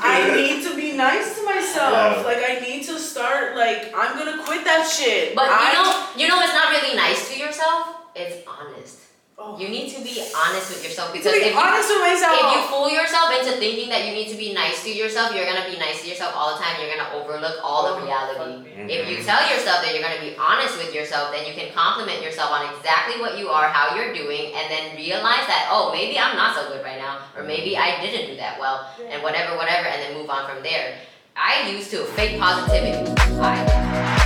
I need to be nice to myself. Yeah. Like I need to start. Like I'm gonna quit that shit. But you I- know, you know, it's not really nice to yourself. It's honest. Oh. You need to be honest with yourself to because be if you with myself. if you fool yourself into thinking that you need to be nice to yourself, you're gonna be nice to yourself all the time. You're gonna overlook all Oh, the reality. Mhm. If you tell yourself that you're gonna be honest with yourself, then you can compliment yourself on exactly what you are, how you're doing, and then realize that oh maybe I'm not so good right now, or maybe I didn't do that well, and whatever, whatever, and then move on from there. I used to fake positivity. I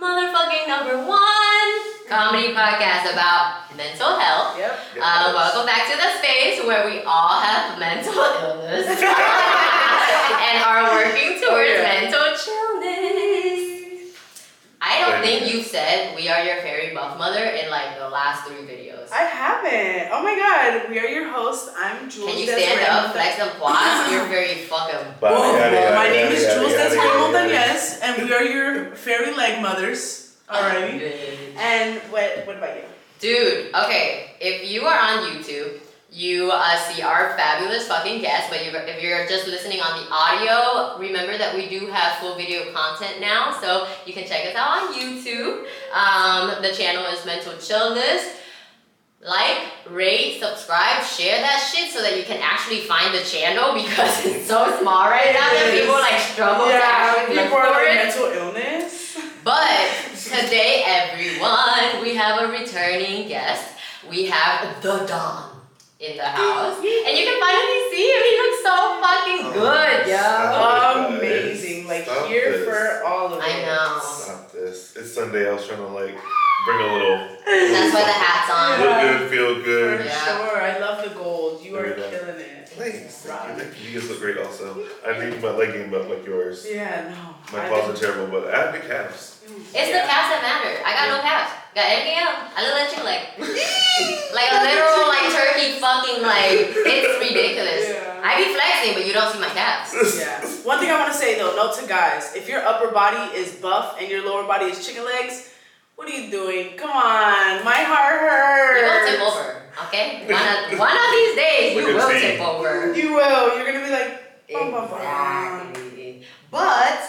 motherfucking number one comedy podcast about mental health. Yep. Uh, welcome back to the space where we all have mental illness and are working towards Oh, yeah. mental chillness. I don't Thank think you. you said we are your fairy buff mother in like the last three videos. I haven't. Oh my god, we are your hosts. I'm Jules. Can you Desiree stand up, Monta- flex them quads? You're very fucking. Body, Whoa, yada, yada, my yada, name is yada, Jules yada, Desiree yada, yada. Montañez, and we are your fairy leg mothers. Alrighty. And what? What about you? Dude, okay, if you are on YouTube, you uh, see our fabulous fucking guests, but you, if you're just listening on the audio, remember that we do have full video content now, so you can check us out on YouTube. Um, the channel is Mental Chillness. Like, rate, subscribe, share that shit so that you can actually find the channel because it's so small right now that people like struggle to actually look people are for like it. mental illness. But today, everyone, we have a returning guest. We have the Don in the house. And you can finally see him. He looks so fucking oh, good, yo. Stop it, Amazing. guys. Like Stop here this. for all of it. I know. Stop this. It's Sunday. I was trying to like bring a little That's why the hat's on. look good, feel For good. Yeah. sure. I love the gold. You are There we killing it. Thanks. Thank you. Thank you. You guys look great also. I need my legging butt like yours. Yeah, no. My I claws are terrible, but I have big calves. It's the calves that matter. I got no calves. Got everything else. I look like you like like a literal like turkey fucking like it's ridiculous. Yeah. I be flexing, but you don't see my calves. Yeah. One thing I want to say though, note to guys, if your upper body is buff and your lower body is chicken legs, what are you doing? Come on, my heart You will hurts. tip over, okay? One of, one of these days, you will T. tip over. You will. You're gonna be like, bum, bum, bum. Exactly. But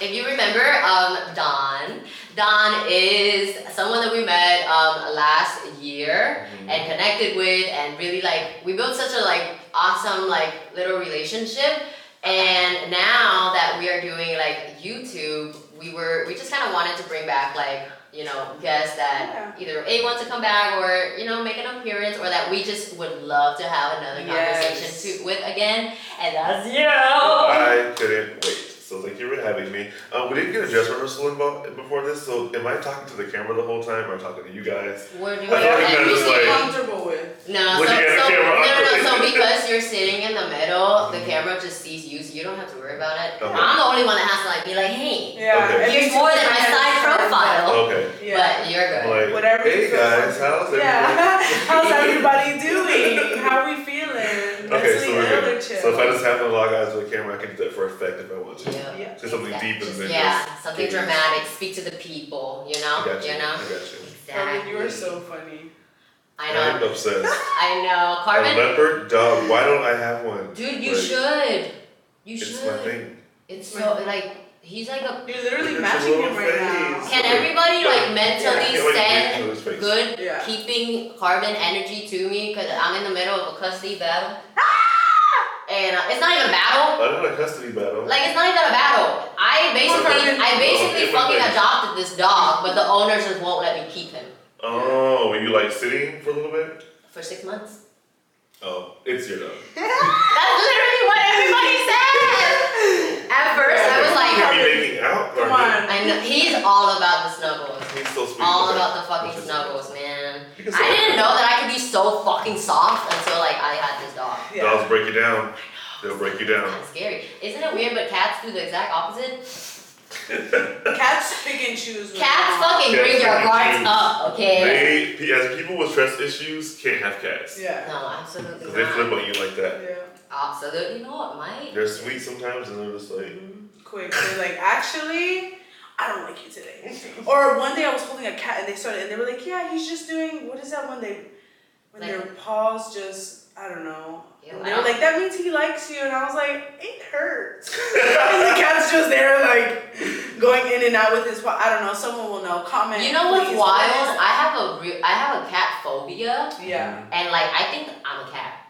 if you remember, um, Don, Don is someone that we met um, last year Mhm. and connected with, and really like we built such a like awesome like little relationship. And now that we are doing like YouTube, we were we just kind of wanted to bring back like you know guests that either a want to come back or you know make an appearance or that we just would love to have another Yes. conversation to, with again and that's you I couldn't wait. So thank you for having me. Um, we didn't get a dress rehearsal involved before this, so am I talking to the camera the whole time or talking to you guys? we're doing I thought you meant everything. like- comfortable with. no, so, Looking at so, camera. no, no, no, so because you're sitting in the middle, the camera just sees you, so you don't have to worry about it. Okay. I'm the only one that has to like be like, hey, Yeah. Okay. and Here's more than my side profile. Okay. Yeah. but you're I'm good. like, Whatever hey guys, how's everything? Yeah. How's everybody doing? How are we feeling? Okay, so Mentally we're good. So if I just happen to log eyes with a camera, I can do that for effect if I want to. Yeah. Yeah. Say something deep and Just- then yeah, just something kidding. dramatic. Speak to the people. You know. I got you. know. I got you. Carmen, you are so funny. I know. I'm know. obsessed. I know. A Carmen, leopard dog. Why don't I have one? dude, you Like, should. You should. It's my thing. It's so like he's like a. You're literally It's matching little him right now. face. Can everybody like mentally can't send read into his face. good Yeah. keeping carbon energy to me because I'm in the middle of a custody battle. And uh, it's not even a battle. I don't a custody battle. Like it's not even a battle. I basically, I basically Okay. fucking adopted this dog, but the owners just won't let me keep him oh, were you like sitting for a little bit? for six months. Oh, it's your dog. That's literally what everybody said. At first, I was You like, Are be making out. Come on. I know he's all about the snuggles. He's so sweet. All about the fucking snuggles, man. I didn't know that I could be so fucking soft until like I had this dog. Yeah. Dogs break you down. They'll break you down. Kind of scary, isn't it weird? But cats do the exact opposite. Cats pick and choose. what Cats they want. fucking bring your Cats guards fucking up, okay? They, as people with stress issues, can't have cats. Yeah. No, absolutely Because they flip not. on you like that. Yeah. Absolutely not, mate. They're sweet sometimes and they're just like, Mhm. Quick. They're like, actually, I don't like you today. Or one day I was holding a cat and they started and they were like, yeah, he's just doing what is that when they when Like- their paws just I don't know. Ew, And they were like, that means he likes you and I was like, it hurts. and the cat's just there like going in and out with his. I don't know, someone will know. Comment. You know what's please. wild? I have a real, I have a cat phobia, Yeah. and like I think I'm a cat.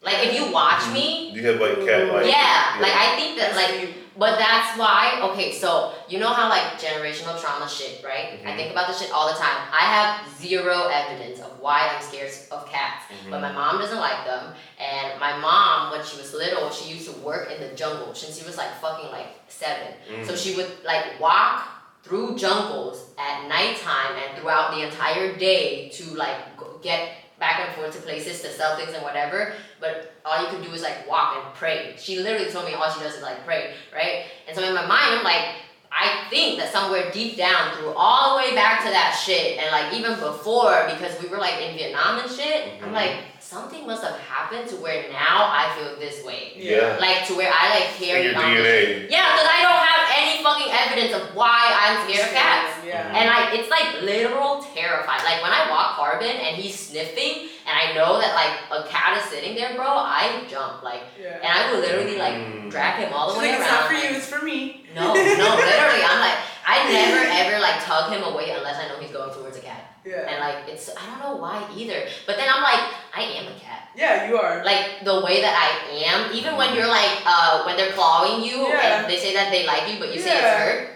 Like if you watch me, you have like cat like. yeah, like I think that like. But that's why, okay, so you know how like generational trauma shit, right? I Mhm. think about this shit all the time. I have zero evidence of why I'm scared of cats. Mm-hmm. But my mom doesn't like them. And my mom, when she was little, she used to work in the jungle since she was like fucking like seven. Mm. So she would like walk through jungles at nighttime and throughout the entire day to like get back and forth to places to sell things and whatever. But all you could do is like walk and pray. She literally told me all she does is like pray, right? And so in my mind, I'm like, I think that somewhere deep down, through all the way back to that shit, and like even before, because we were like in Vietnam and shit, I'm Mhm. like, something must have happened to where now I feel this way. Yeah. Like to where I like In carry your on. this DNA. yeah, because I don't have any fucking evidence of why I'm scared of cats. Yeah. And I, it's like literal terrified. Like when I walk Carbon and he's sniffing and I know that like a cat is sitting there, bro, I jump like Yeah. and I would literally like Mm. drag him all the She's way like, around. it's not for like- you, it's for me. No, no, literally, I'm like I never ever like tug him away unless I know he's going towards a cat. Yeah. And like it's I don't know why either. But then I'm like, I am a cat. Yeah, you are. Like the way that I am, even when you're like uh when they're clawing you Yeah. and they say that they like you but you say it's Yeah. hurt.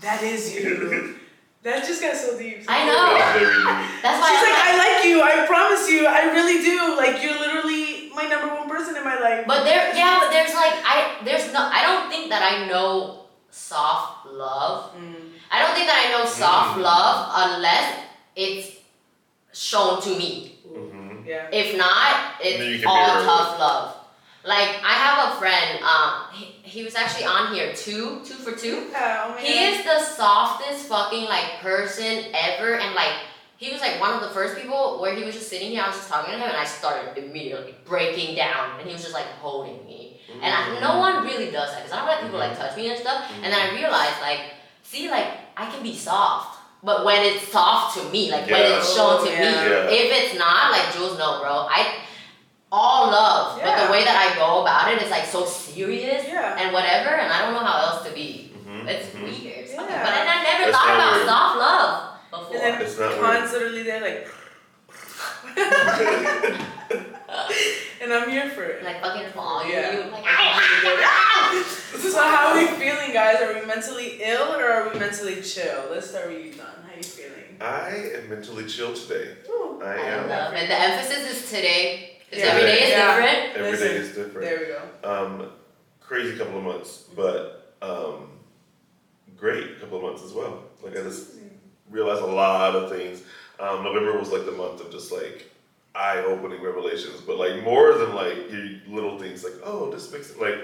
That is you. that just got so deep. I know. That's very deep. That's why She's I'm like, like, I like you. I promise you. I really do. Like, you're literally my number one person in my life. But there, yeah, but there's like I there's no I don't think that I know soft love. Mm. I don't think that I know soft Mm. love unless it's shown to me. Mhm. Yeah. If not, it's all tough love. Like I have a friend. Um, he, he was actually on here two two for two. Oh my He is the softest fucking like person ever, and like he was like one of the first people where he was just sitting here. I was just talking to him, and I started immediately breaking down, and he was just like holding me. And I, no mm. one really does that because I don't let people like mm. touch me and stuff. And then I mm. realized like, see, like I can be soft, but when it's soft to me, like when it's shown to Oh, me, yeah. if it's not, like Jules, no, bro, I all love, but the way that I go about it is like so serious Yeah. and whatever, and I don't know how else to be. Mhm. It's Mhm. weird. Yeah. But then I never That's thought about weird. soft love before. And then It's not Khan's literally there, like. and I'm here for it. like fucking following Yeah. you. Like, ah! So how are we feeling, guys? Are we mentally ill or are we mentally chill? Let's start with you, Don. How you feeling? I am mentally chill today. Ooh, I I am. love it. The emphasis is today. Because Yeah. every day is Yeah. different. Every Listen, day is different. There we go. Um, crazy couple of months, but um, great couple of months as well. Like I just realized a lot of things. Um, November was like the month of just like eye-opening revelations, but like more than like your little things, like oh, this makes it like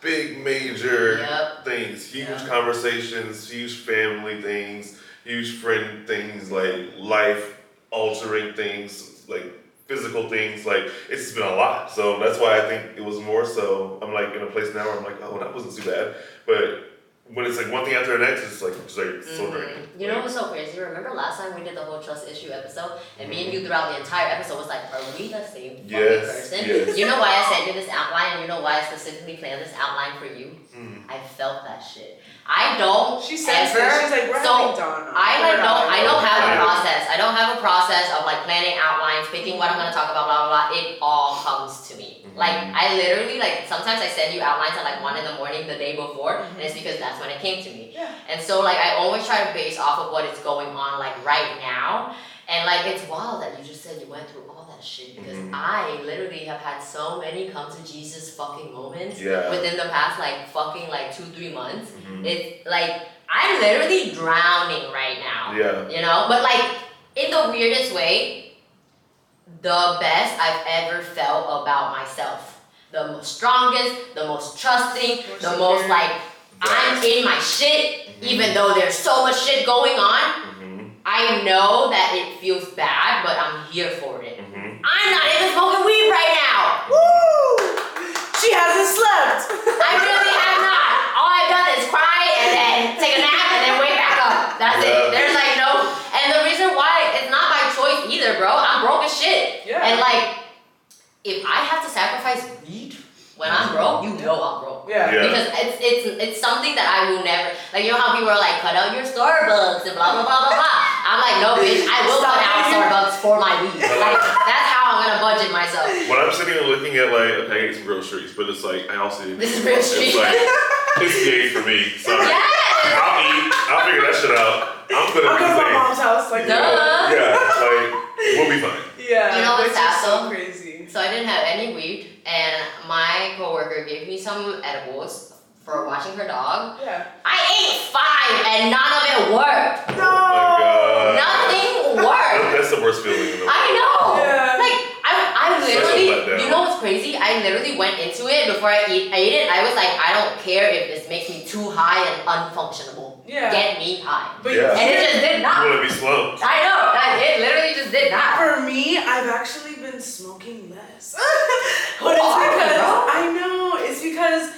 big major Yep. things, huge Yeah. conversations, huge family things, huge friend things, like life-altering things, like physical things. Like it's been a lot. So that's why I think it was more so. I'm like in a place now where I'm like, oh, that wasn't too bad, but. When it's like one thing after the next, it's like it's like so Mhm. draining. You know what's so crazy? Remember last time we did the whole trust issue episode, and me and you throughout the entire episode was like, "Are we the same fucking Yes, person?" yes. You know why I sent you this outline, and you know why I specifically planned this outline for you? Mm. I felt that shit. I don't She says ever. this. She's like, we're so, having I like don't I don't have a process. I don't have a process of like planning outlines, picking what I'm gonna talk about, blah blah blah. It all comes to me. Like I literally like sometimes I send you outlines at like one in the morning the day before, Mhm. and it's because that's when it came to me. Yeah. And so like I always try to base off of what is going on like right now. And like it's wild that you just said you went through all that shit because Mhm. I literally have had so many come to Jesus fucking moments Yeah. within the past like fucking like two, three months. Mhm. It's like I'm literally drowning right now. Yeah. You know? But like in the weirdest way, the best I've ever felt about myself. The most strongest, the most trusting, More the most like I'm in my shit, even though there's so much shit going on. Mm-hmm. I know that it feels bad, but I'm here for it. Mm-hmm. I'm not even smoking weed right now. Woo! She hasn't slept. I really have not. All I've done is cry and then take a nap and then wake back up. That's Yeah. it. There's like no, and the reason why it's not by choice either, bro. I'm broke as shit. Yeah. And like, if I have to sacrifice weed when I'm broke, you know I'm broke. Yeah. Yeah. Because it's it's it's something that I will never like. You know how people are like, cut out your Starbucks and blah blah blah blah blah. I'm like, no, bitch. I will Stop cut out. Starbucks for my weed. Like that's how I'm gonna budget myself. When I'm sitting and looking at like, okay, it's groceries, but it's like I also need This is real street. It's like it's gay for me. Sorry. Yes. I'll eat. I'll figure that shit out. I'm gonna I'll be go to my mom's house. Like, Duh. Yeah, like we'll be fine. Yeah. You know what's which is so crazy. So I didn't have any weed, and my coworker gave me some edibles for watching her dog. Yeah. I ate five, and none of it worked. Oh my god. Nothing worked. That's the worst feeling in the world. I know. Yeah. Like I, I Such a literally, you know what's crazy? I literally went into it before I eat. I ate it. I was like, I don't care if this makes me too high and unfunctionable. Yeah. Get me high. But Yeah. And it just did You not. wanna be slumped. I know. That it literally just did not. For me, I've actually been smoking less. but it's Why, because bro? I know it's because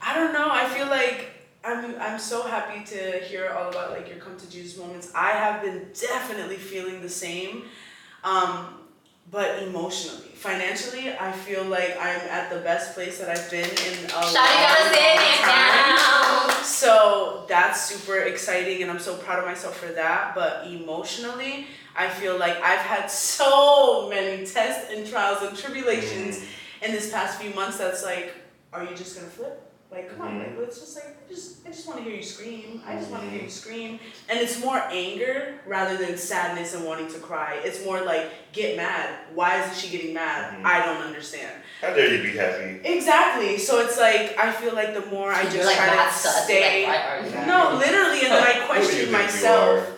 I don't know. I feel like I'm I'm so happy to hear all about like your come to Jesus moments. I have been definitely feeling the same, um, but emotionally, financially, I feel like I'm at the best place that I've been in a long, Shawty gotta long time. So that's super exciting, and I'm so proud of myself for that. But emotionally, I feel like I've had so many tests and trials and tribulations mm. in this past few months. That's like, are you just gonna flip? Like, come on, like let's just like, just I just want to hear you scream. I just want to hear you scream. And it's more anger rather than sadness and wanting to cry. It's more like get mad. Why isn't she getting mad? Mhm. I don't understand. How dare you be happy? Exactly. So it's like I feel like the more I just like try to stay. Like, why are you No, literally, and then I Who question myself.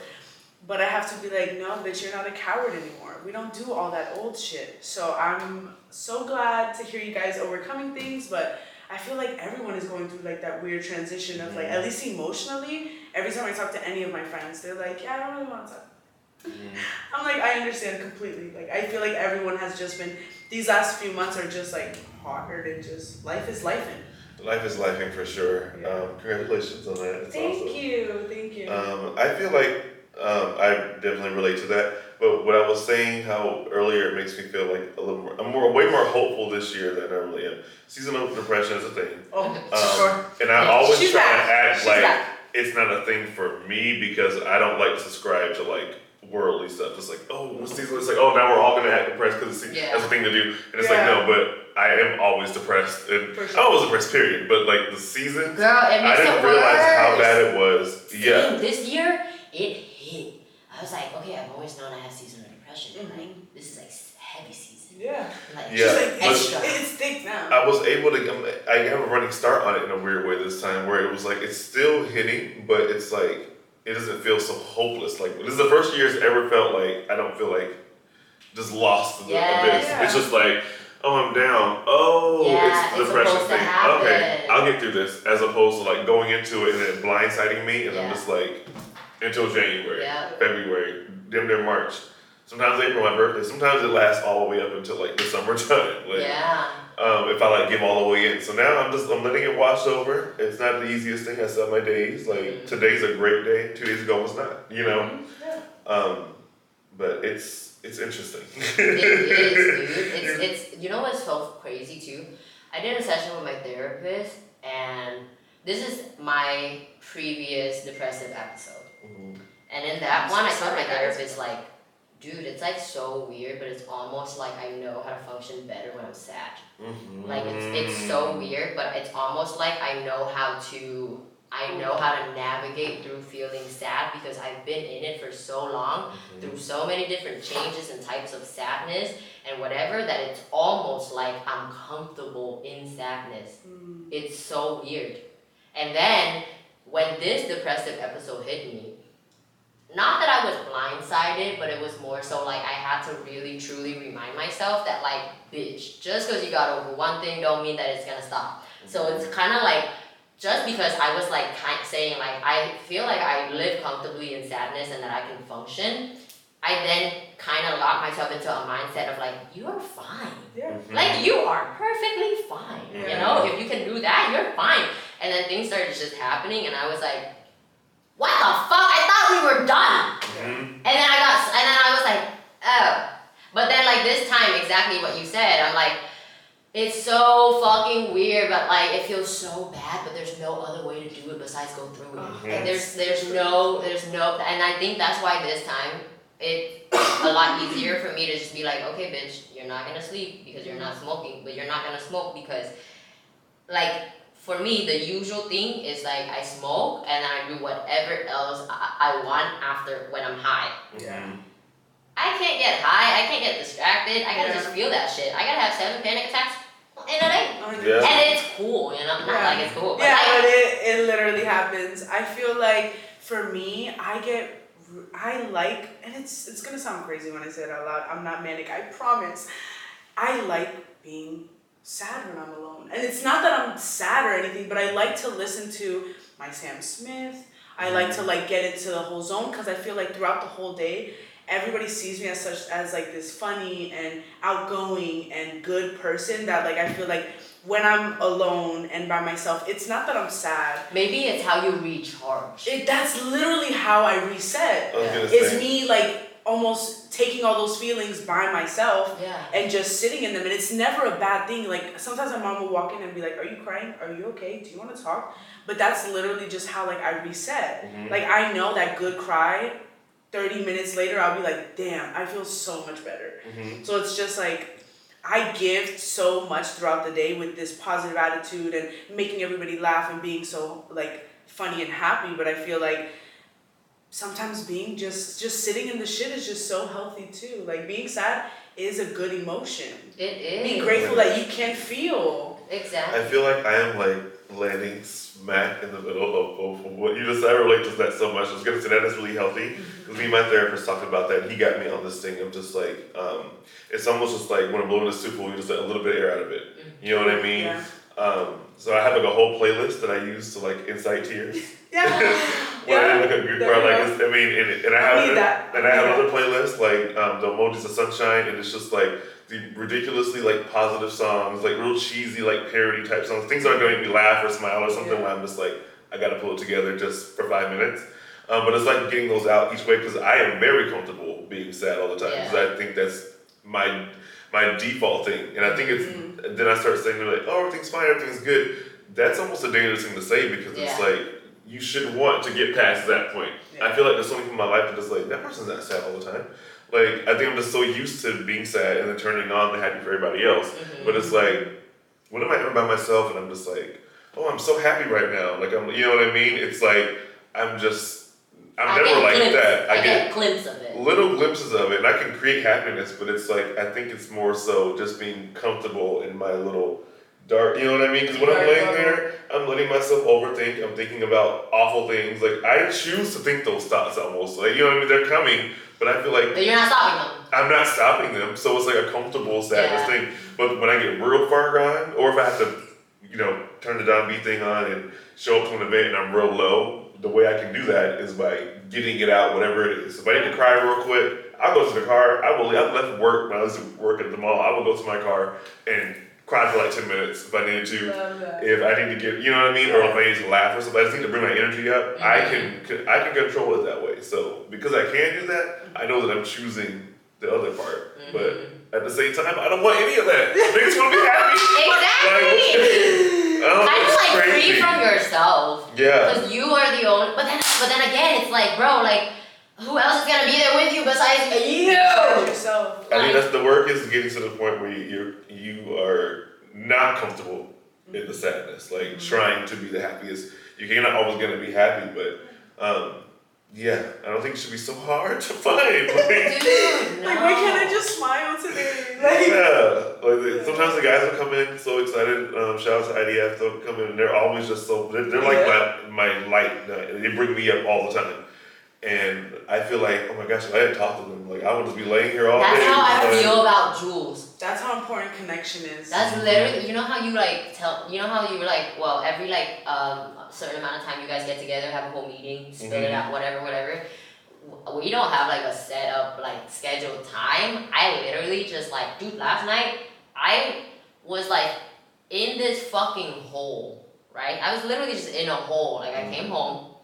But I have to be like, no, bitch, you're not a coward anymore. We don't do all that old shit. So I'm so glad to hear you guys overcoming things, but I feel like everyone is going through like that weird transition of like, at least emotionally, every time I talk to any of my friends, they're like, yeah, I don't really want to talk. Mhm. I'm like, I understand completely. Like, I feel like everyone has just been, these last few months are just like hard and just, life is lifing. Life is lifing for sure. Yeah. Um, congratulations on that. It's Thank awesome. you, thank you. Um, I feel like um, I definitely relate to that. But what I was saying, how earlier it makes me feel like a little more, I'm more, way more hopeful this year than I normally am. Seasonal depression is a thing. oh, Um, sure. And I always She's try back. to act She's like back. it's not a thing for me because I don't like to subscribe to like worldly stuff. It's like, oh, it's season. It's like, oh, now we're all gonna act depressed because it's Yeah. that's a thing to do. And it's Yeah. like, no, but I am always depressed. And sure. I was depressed, period. But like the season, Girl, it I didn't realize worse. how bad it was. Yeah. This year, it. I was like, okay, I've always known I have seasonal depression. but, Like, mm-hmm. this is like heavy season. Yeah. Like, Yeah, She's like, but- it's, extra. it's thick now. I was able to. I have a running start on it in a weird way this time, where it was like it's still hitting, but it's like it doesn't feel so hopeless. Like this is the first year it's ever felt like I don't feel like just lost in the Yeah. abyss. Yeah. It's just like oh I'm down. Oh, Yeah, it's the it's depression supposed to thing. Okay, I'll get through this. As opposed to like going into it and then blindsiding me, and I'm just like until January, Yeah. February, damn near March. Sometimes April, my birthday. Sometimes it lasts all the way up until like the summertime. Like, yeah. um, if I like give all the way in. So now I'm just I'm letting it wash over. It's not the easiest thing. I have my days. Like Mhm. today's a great day. Two days ago was not. You know. Yeah. Um, but it's it's interesting. It is, dude. It's, it's, you know what's so crazy too? I did a session with my therapist, and this is my previous depressive episode. And in that one, I so told my sorry, guys. therapist, like, dude, it's like so weird, but it's almost like I know how to function better when I'm sad. Mhm. Like it's it's so weird, but it's almost like I know how to I know how to navigate through feeling sad because I've been in it for so long, Mhm. through so many different changes and types of sadness and whatever that it's almost like I'm comfortable in sadness. Mm. It's so weird. And then when this depressive episode hit me, not that I was blindsided, but it was more so like I had to really truly remind myself that like, bitch, just because you got over one thing don't mean that it's gonna stop. So it's kind of like just because I was like kind saying like I feel like I live comfortably in sadness and that I can function, I then kind of locked myself into a mindset of like you are fine. Yeah. Mhm. Like you are perfectly fine. You know, if you can do that, you're fine. And then things started just happening, and I was like, "What the fuck? I thought we were done." Mhm. And then I got, and then I was like, "Oh." But then like this time, exactly what you said, I'm like, it's so fucking weird, but like it feels so bad, but there's no other way to do it besides go through it. Oh, Like there's there's no there's no, and I think that's why this time it's a lot easier for me to just be like, okay, bitch, you're not gonna sleep because you're not smoking, but you're not gonna smoke because, like, for me, the usual thing is like I smoke and I do whatever else I, I want after when I'm high. Yeah. I can't get high, I can't get distracted, I gotta Yeah. just feel that shit. I gotta have seven panic attacks in a day. Oh, yeah. And it's cool, you know? I'm not Yeah. like it's cool, but Yeah, like, but it, it literally happens. I feel like for me, I get I like and it's it's gonna sound crazy when I say it out loud. I'm not manic, I promise. I like being sad when I'm alone. And it's not that I'm sad or anything, but I like to listen to my Sam Smith. I like to like get into the whole zone because I feel like throughout the whole day, everybody sees me as such as like this funny and outgoing and good person that like I feel like when I'm alone and by myself, it's not that I'm sad. maybe it's how you recharge. It that's literally how I reset. I was gonna It's say. me like almost taking all those feelings by myself yeah. and just sitting in them. And it's never a bad thing. Like sometimes my mom will walk in and be like are you crying? Are you okay? Do you want to talk? But that's literally just how like i reset. Mhm. like i know that good cry 30 minutes later i'll be like damn i feel so much better. Mhm. so it's just like i give so much throughout the day with this positive attitude and making everybody laugh and being so like funny and happy. But i feel like sometimes being just just sitting in the shit is just so healthy too like being sad is a good emotion It is. be grateful that you can feel Exactly. I feel like I am like landing smack in the middle of, of what you just. I relate to that so much. I was gonna say that is really healthy because me and my therapist talked about that. and He got me on this thing of just like um, it's almost just like when I'm blowing a soup, we just let a little bit of air out of it. You know what I mean? yeah Um, so I have like a whole playlist that I use to like incite tears. yeah When I yeah look at good there like it's, I mean, and, and I I have need that. and I I have need another playlist like um, the emojis of sunshine, and it's just like the ridiculously like positive songs, like real cheesy like parody type songs, things that are going to make me laugh or smile or something. Yeah. Where I'm just like, I got to pull it together just for five minutes. Um, but it's like getting those out each way because I am very comfortable being sad all the time because I think that's my my default thing, and I think it's. Mm-hmm. Then I start saying like, oh, everything's fine, everything's good. That's almost a dangerous thing to say because it's like you should want to get past that point. I feel like there's so many people in my life that just like that person's not sad all the time. Like I think I'm just so used to being sad and then turning on the happy for everybody else. Mhm. But it's like when am I ever by myself and I'm just like, oh, I'm so happy right now. Like I'm, you know what I mean? It's like I'm just, I'm I never like glimpse- that. I, I get, glimpse of it. little glimpses of it and I can create happiness, but it's like I think it's more so just being comfortable in my little dark, you know what I mean? Because when I'm laying there, I'm letting myself overthink. I'm thinking about awful things. Like I choose to think those thoughts almost. Like you know what I mean? They're coming, but I feel like But you're not stopping them. I'm not stopping them. So it's like a comfortable sadness Yeah. thing. But when I get real far gone, or if I have to, you know, turn the down beat thing on and show up to an event and I'm real low, the way I can do that is by getting it out, whatever it is. If I need to cry real quick, I'll go to the car. I will. I left work when I was at work at the mall. I will go to my car and cry for like ten minutes if I needed to. If I need to get, you know what I mean, or if I need to laugh or something, I just need to bring my energy up. I can, I can control it that way. So because I can do that, I know that I'm choosing the other part. Mhm. But at the same time, I don't want any of that. Niggas want to be happy. Exactly. I don't kind of like crazy. free from yourself. Yeah. Because you are the only. But then, but then again, it's like, bro, like, who else is gonna be there with you besides you? Besides yourself I think Like- that's the work is getting to the point where you you are not comfortable in the sadness, like trying to be the happiest. You're not always gonna be happy, but um, yeah, I don't think it should be so hard to find. Like, Dude, no. like why can't i just smile today like yeah, like the- sometimes the guys will come in so excited. Um, shout out to IDF, they'll come in and they're always just so they're, they're like my, my light. They bring me up all the time. And I feel like, oh my gosh, if I didn't talk to them, like I would just be laying here all That's day. That's how I just like- feel about Jules. That's how important connection is. That's literally, you know how you like tell, you know how you were like, well, every like um certain amount of time you guys get together, have a whole meeting, spill it Mhm. out, whatever, whatever. We don't have like a set up like scheduled time. I literally just like, dude, last night I was like in this fucking hole, right? I was literally just in a hole. Like I came home,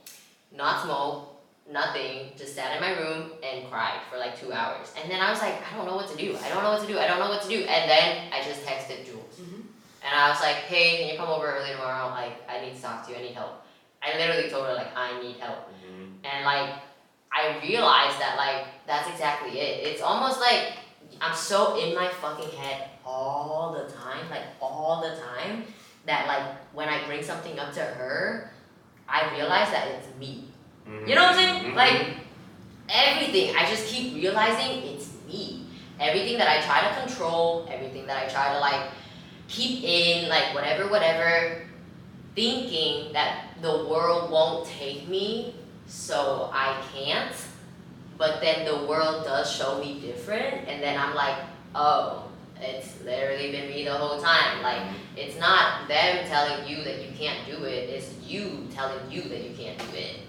not smoke, nothing, just sat in my room and cried for like two hours. And then I was like, I don't know what to do. I don't know what to do. I don't know what to do. And then I just texted Jules. Mhm. And I was like, hey, can you come over early tomorrow? Like, I need to talk to you. I need help. I literally told her, like, I need help. Mhm. And like, I realized that, like, that's exactly it. It's almost like I'm so in my fucking head all the time, like, all the time, that, like, when I bring something up to her, I realize that it's me. You know what I'm saying? Mhm. Like everything, I just keep realizing it's me. Everything that I try to control, everything that I try to like keep in, like whatever, whatever, thinking that the world won't take me, so I can't. But then the world does show me different, and then I'm like, oh, it's literally been me the whole time. Like, it's not them telling you that you can't do it, it's you telling you that you can't do it.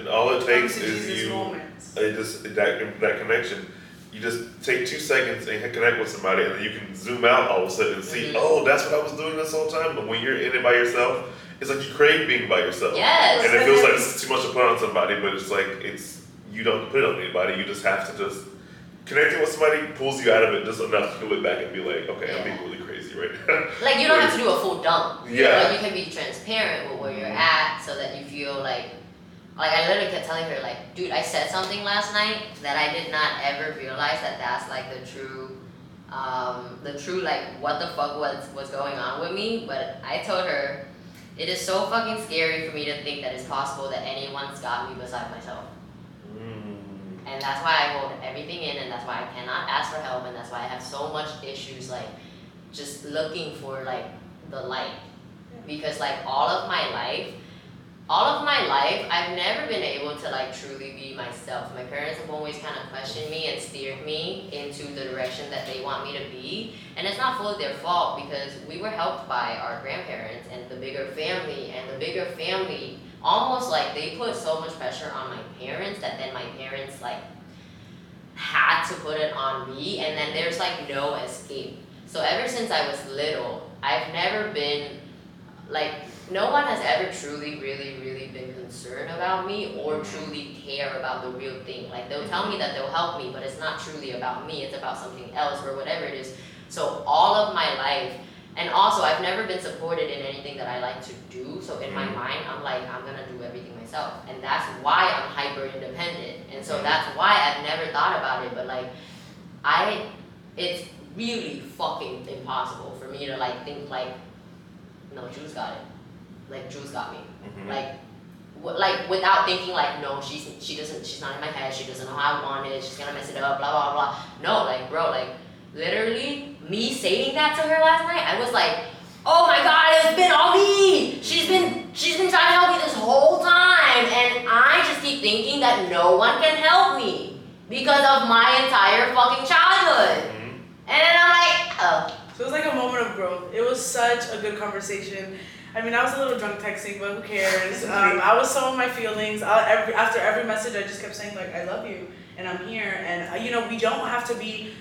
And all it Come takes to is Jesus you. moments. It just that that connection. You just take two seconds and connect with somebody, and then you can zoom out all of a sudden and see, Mhm. oh, that's what I was doing this whole time. But when you're in it by yourself, it's like you crave being by yourself. Yes. And it feels like this is too much to put on somebody, but it's like it's you don't put it on anybody. You just have to just connecting with somebody pulls you out of it just enough to look back and be like, okay, I'm being really crazy right now. Like you don't have to do a full dump. Yeah. But you can be transparent with where you're Mhm. at so that you feel like like I literally kept telling her like, dude, I said something last night that I did not ever realize that that's like the true um the true like what the fuck was was going on with me, but I told her it is so fucking scary for me to think that it's possible that anyone's got me beside myself. Mm. And that's why I hold everything in, and that's why I cannot ask for help, and that's why I have so much issues like just looking for like the light. Because like all of my life, all of my life, I've never been able to like truly be myself. My parents have always kind of questioned me and steered me into the direction that they want me to be. And it's not fully their fault because we were helped by our grandparents and the bigger family, and the bigger family almost like they put so much pressure on my parents that then my parents like had to put it on me and then there's like no escape. So ever since I was little, I've never been like no one has ever truly, really, really been concerned about me or truly care about the real thing. Like they'll tell me that they'll help me, but it's not truly about me, it's about something else or whatever it is. So all of my life and also I've never been supported in anything that I like to do. So in my Mhm. mind I'm like I'm gonna do everything myself. And that's why I'm hyper independent. And so Mhm. that's why I've never thought about it, but like I it's really fucking impossible for me to like think like no Jules got it. Like Jules got me. Mhm. Like w- like without thinking like no she's she doesn't she's not in my head she doesn't know how I want it she's gonna mess it up blah blah blah no like bro like literally me saying that to her last night I was like oh my god it's been all me she's been she's been trying to help me this whole time and I just keep thinking that no one can help me because of my entire fucking childhood Mhm. and then I'm like oh So it was like a moment of growth. It was such a good conversation. I mean, I was a little drunk texting, but who cares? Um, I was so in my feelings. I, every, after every message, I just kept saying like, "I love you," and I'm here. And uh, you know, we don't have to be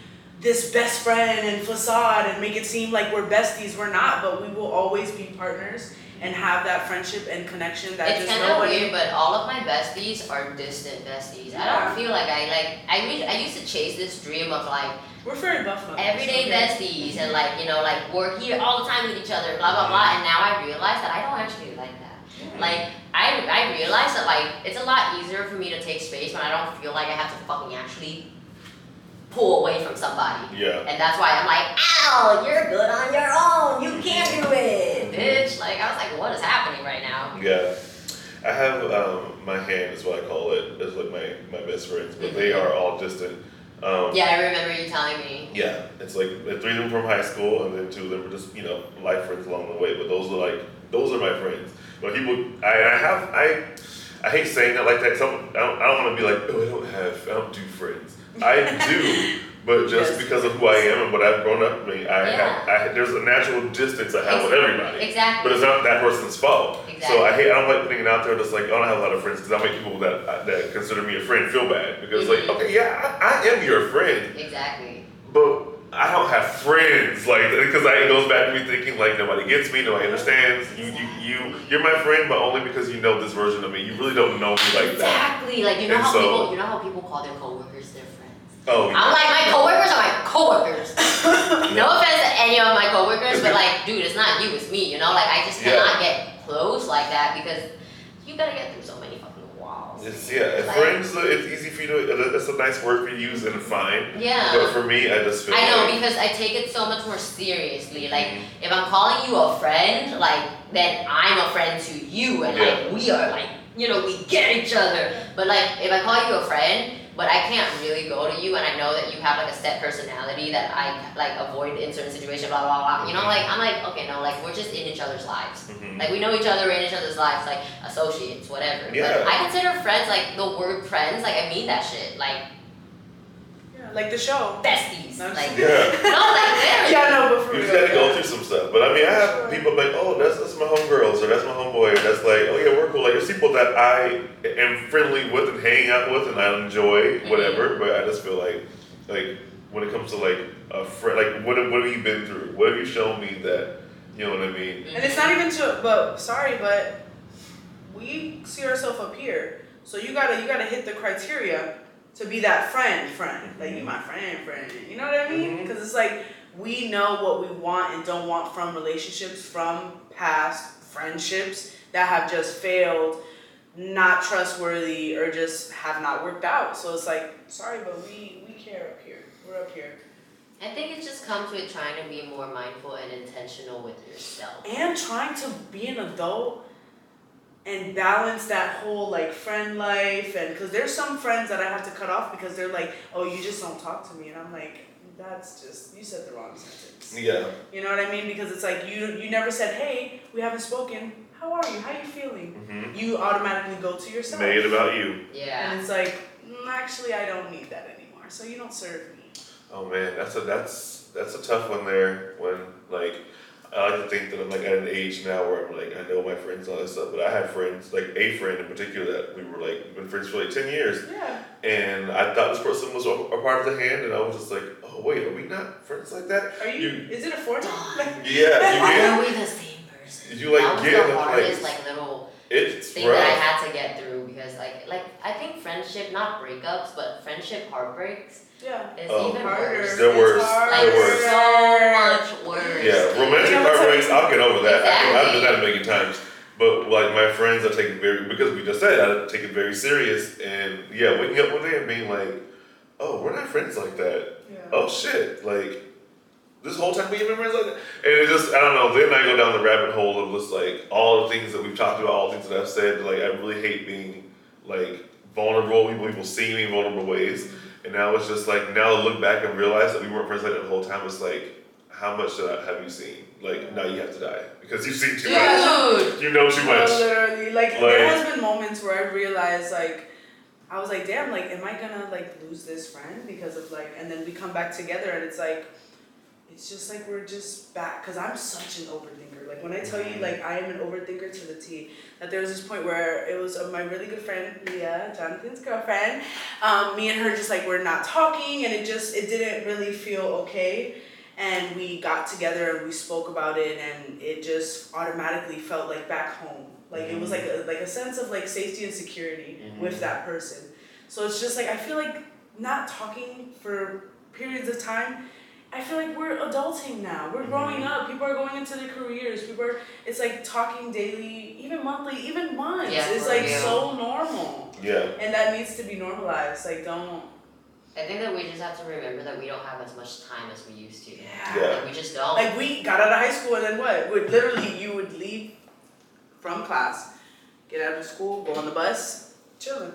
this best friend and facade and make it seem like we're besties. We're not, but we will always be partners and have that friendship and connection that it's just kind of weird, but all of my besties are distant besties. I don't feel like I like. I re- I used to chase this dream of like We're very buff on this, everyday okay? besties and like you know like we're here all the time with each other, blah blah blah. And now I realize that I don't actually like that. Like I I realize that like it's a lot easier for me to take space when I don't feel like I have to fucking actually pull away from somebody. Yeah. And that's why I'm like, ow, you're good on your own. You can't do it, bitch. Like I was like, what is happening right now? Yeah. I have um, my hand is what I call it. it. Is like my, my best friends, but they Mhm. are all distant. Um, Yeah, I remember you telling me. Yeah, it's like the three of them from high school, and then two of them were just you know life friends along the way. But those are like those are my friends. But people, I, I have I I hate saying that like that. Some I don't, I don't want to be like, oh, I don't have, I don't do friends. I do, but just because of who I am and what I've grown up. I mean, I have, I there's a natural distance I have with everybody. Exactly. But it's not that person's fault. Exactly. So I hate. I don't like putting it out there. that's like oh, I don't have a lot of friends because I make people that that consider me a friend feel bad because Mhm. like okay yeah I, I am your friend Exactly. but I don't have friends like because it goes back to me thinking like nobody gets me nobody understands you you you you're my friend but only because you know this version of me you really don't know me like that Exactly. Like you know And how so- people you know how people call their coworkers their friends. Oh I'm like my coworkers are my coworkers. no offense to any of my coworkers, but like, dude, it's not you, it's me. You know, like I just Yeah. cannot get close like that because you gotta get through so many fucking walls. it's, yeah Like- friends it's easy for you to it's a nice word for you to use and fine Yeah. but for me I just feel I know like because I take it so much more seriously. Like mm-hmm. if I'm calling you a friend, like then I'm a friend to you, and like we are like you know we get each other. But like if I call you a friend, but I can't really go to you, and I know that you have like a set personality that I like avoid in certain situations, blah blah blah. You know, like I'm like okay, no, like we're just in each other's lives. Mhm. Like we know each other, we're in each other's lives, like associates, whatever. Yeah. But I consider friends like the word friends, like I mean that shit, like like the show. besties, No, I'm like yeah no, like very. Yeah, no, but for You just gotta go through some stuff. But I mean, I have people like, oh, that's, that's my homegirls, or that's my homeboy, or that's like, oh yeah, we're cool. Like, there's people that I am friendly with and hang out with, and I enjoy, mm-hmm. whatever. But I just feel like, like, when it comes to like a friend, like, what, have- what have you been through? What have you shown me that, you know what I mean? Mm-hmm. And it's not even to, but sorry, but we see ourselves up here. So you gotta, you gotta hit the criteria to be that friend, friend. Like you mm-hmm. my friend, friend. You know what I mean? Mm-hmm. Because it's like we know what we want and don't want from relationships, from past friendships that have just failed, not trustworthy, or just have not worked out. So it's like, sorry, but we we care up here. We're up here. I think it just comes with trying to be more mindful and intentional with yourself. and trying to be an adult and balance that whole like friend life and because there's some friends that I have to cut off because they're like, oh, you just don't talk to me, and I'm like, that's just you said the wrong sentence. Yeah, You know what I mean? Because it's like you you never said, hey, we haven't spoken. How are you? How are you feeling? hmm You automatically go to yourself. made it about you. Yeah. And it's like, mm, actually, I don't need that anymore. So you don't serve me. Oh man, that's a that's that's a tough one there. When like I like to think that I'm like at an age now where I'm like I know my friends and all this stuff, but I had friends like a friend in particular that we were like been friends for like ten years, Yeah. and I thought this person was a, a part of the hand, and I was just like, oh wait, are we not friends like that? Are you? You- is it a fortune? Yeah, Why you are we the same person? Did you like that was get in the a like little It's thing that I had to get through because like like I think friendship, not breakups, but friendship heartbreaks yeah. is Oh. even Harder. worse. They're worse. It's Like They're worse. so much worse. Yeah, romantic Yeah, let's heartbreaks, I'll get over that. I can, I've done Exactly. that a million times. But like my friends, I take it very because we just said I take it very serious, and yeah, waking up one day and being like, oh, we're not friends like that. Yeah. Oh shit, like this whole time we have been friends like that, and it just I don't know. Then I go down the rabbit hole of just like all the things that we've talked about, all the things that I've said. Like I really hate being like vulnerable. People people see me in vulnerable ways, and now it's just like now to look back and realize that we weren't friends like that the whole time. It's like how much I, have you seen? Like now you have to die because you've seen too much. You know too No, much. literally, like, Like- there has been moments where I realized like I was like, damn, like am I gonna like lose this friend because of like and then we come back together and it's like it's just like we're just back because I'm such an overthinker. Like when I tell you like I am an overthinker to the T. That there was this point where it was uh, my really good friend Leah, Jonathan's girlfriend. Um, me and her just like we're not talking and it just it didn't really feel okay and we got together and we spoke about it and it just automatically felt like back home like it was like a, like a sense of like safety and security Mhm. with that person so it's just like i feel like not talking for periods of time i feel like we're adulting now we're mm-hmm. growing up people are going into their careers people are it's like talking daily even monthly even months Yeah, it's like real. so normal Yeah. and that needs to be normalized like don't I think that we just have to remember that we don't have as much time as we used to. yeah. Yeah. Like we just don't. Like we got out of high school and then what? Would literally you would leave from class, get out of school, go on the bus, chilling.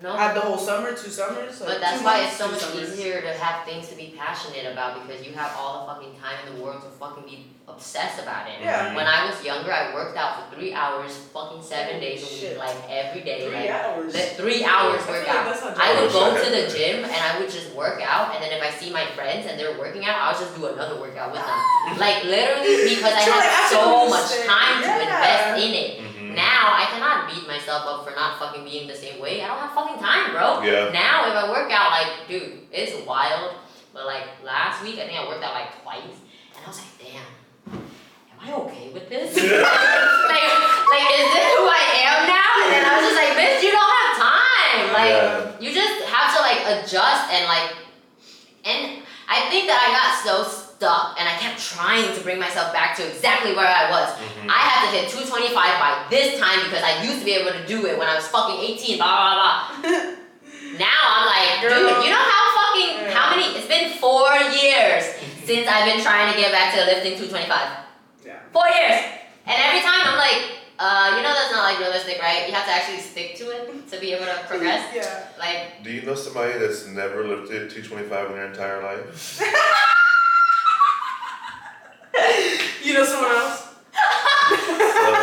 No. Had the whole summer, two summers. Like But that's why months, it's so much summers. easier to have things to be passionate about because you have all the fucking time in the world to fucking be obsessed about it. Yeah. Mm-hmm. When I was younger, I worked out for three hours, fucking seven days a week, like every day, Three like hours. the three hours I feel like workout. that's not I would go to the gym and I would just work out, and then if I see my friends and they're working out, I'll just do another workout with them. like literally because I So, like, had so much understand. time to invest in it. Now I cannot beat myself up for not fucking being the same way. I don't have fucking time, bro. Yeah. Now if I work out, like, dude, it's wild. But like last week, I think I worked out like twice, and I was like, damn, am I okay with this? like, like, is this who I am now? And then I was just like, bitch, you don't have time. Like, Yeah. you just have to like adjust and like, and I think that I got so stuck, and I kept trying to bring myself back to exactly where I was. Mhm. I had to hit 225 by this time because I used to be able to do it when I was fucking 18, blah blah blah. now I'm like, dude, you know how fucking Yeah. how many? It's been four years since I've been trying to get back to lifting 225. Yeah. Four years, and every time I'm like, uh, you know that's not like realistic, right? You have to actually stick to it to be able to progress. Yeah. Like, Do you know somebody that's never lifted 225 in their entire life? You know someone else? So,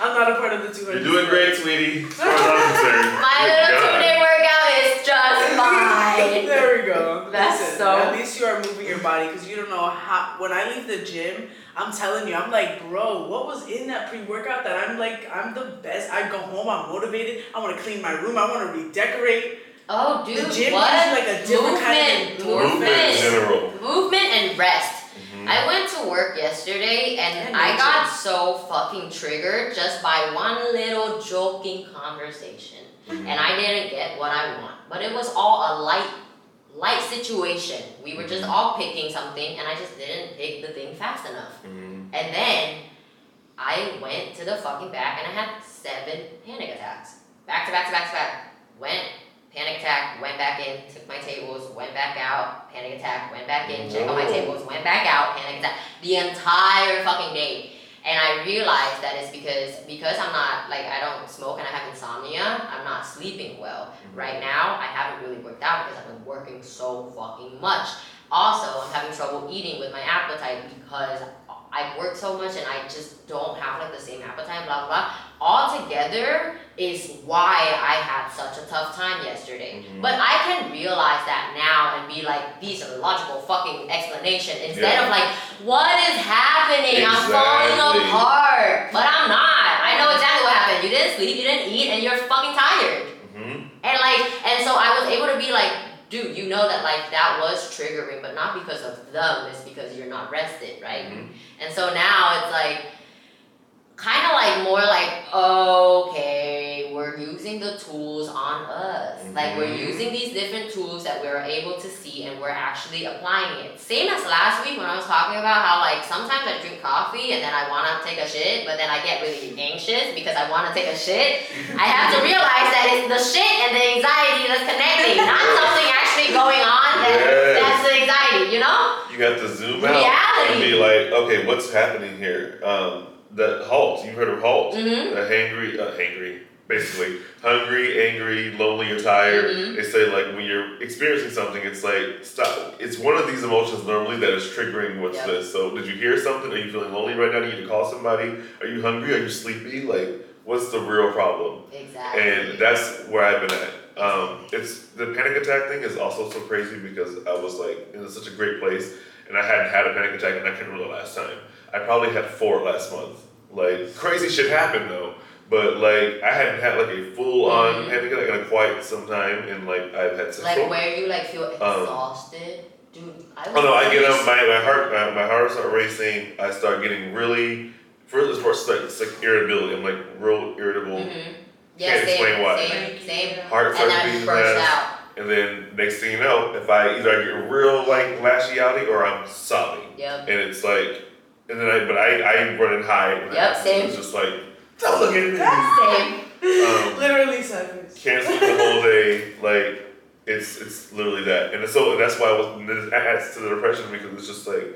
I'm not a part of the 200. you're doing great, sweetie. As far as I'm concerned. my Good little two-day workout is just fine. There we go. That's Listen, so- At least you are moving your body because you don't know how. When I leave the gym, I'm telling you, I'm like, bro, what was in that pre-workout that I'm like, I'm the best. I go home, I'm motivated. I want to clean my room. I want to redecorate. Oh, dude, the gym what? like a different movement, kind of endorphin. Movement in general. movement and rest. I went to work yesterday and And I got so fucking triggered just by one little joking conversation. Mhm. And I didn't get what I want. But it was all a light light situation. We were just Mhm. all picking something and I just didn't pick the thing fast enough. Mhm. And then I went to the fucking back and I had seven panic attacks. Back to back to back to back. Went, attack, went back in, took my tables, went back out, panic attack, went back in, checked on my tables, went back out, panic attack. The entire fucking day. And I realized that it's because because I'm not like I don't smoke and I have insomnia, I'm not sleeping well. Mm-hmm. Right now I haven't really worked out because I've been working so fucking much. Also, I'm having trouble eating with my appetite because I work so much and I just don't have like the same appetite, blah blah blah. All together is why I had such a tough time yesterday. Mhm. But I can realize that now and be like, these are logical fucking explanation instead Yeah. of like, what is happening? I'm falling Exactly. apart. But I'm not. I know exactly what happened. You didn't sleep, you didn't eat, and you're fucking tired. Mhm. And like, and so I was able to be like, dude, you know that like that was triggering, but not because of them, it's because you're not rested, right? Mhm. And so now it's like, kind of like more like, okay, we're using the tools on us. Like we're Mhm. using these different tools that we're able to see and we're actually applying it. Same as last week when I was talking about how like sometimes I drink coffee and then I want to take a shit, but then I get really anxious because I want to take a shit. I have to realize that it's the shit and the anxiety that's connecting, not something actually going on that, Yes. that's the anxiety, you know? You have to zoom out Reality. and be like, okay, what's happening here? Um, the halt. You've heard of halt? Mm-hmm. The hangry, uh, hangry, basically hungry, angry, lonely, or tired. Mhm. They say like when you're experiencing something, it's like stop. It's one of these emotions normally that is triggering what's Yep. this. So did you hear something? Are you feeling lonely right now? Do you need to call somebody? Are you hungry? Are you sleepy? Like what's the real problem? Exactly. And that's where I've been at. Um, it's the panic attack thing is also so crazy because I was like in such a great place and I hadn't had a panic attack and I can't remember the last time. I probably had four last month. Like crazy shit happened though. But like I hadn't had like a full on Mhm. panic attack in a quite some time and like I've had some Like where you like feel Um, exhausted, dude. I Oh no, I get up, my, my heart my, my heart start racing, I start getting really first part it's like, it's like irritability. I'm like real irritable. Mm-hmm. Yeah, Can't same, explain why. same, same. Heart starts I beating fast. out. And then next thing you know, if I either I get real like lashy outy or I'm sobbing. Yep. And it's like and then I but I I run and hide when Yep, same. It's just like don't look at me. Same. Um, Literally sideways. Can't sleep the whole day, like it's it's literally that. And so that's why I was and it adds to the depression because it's just like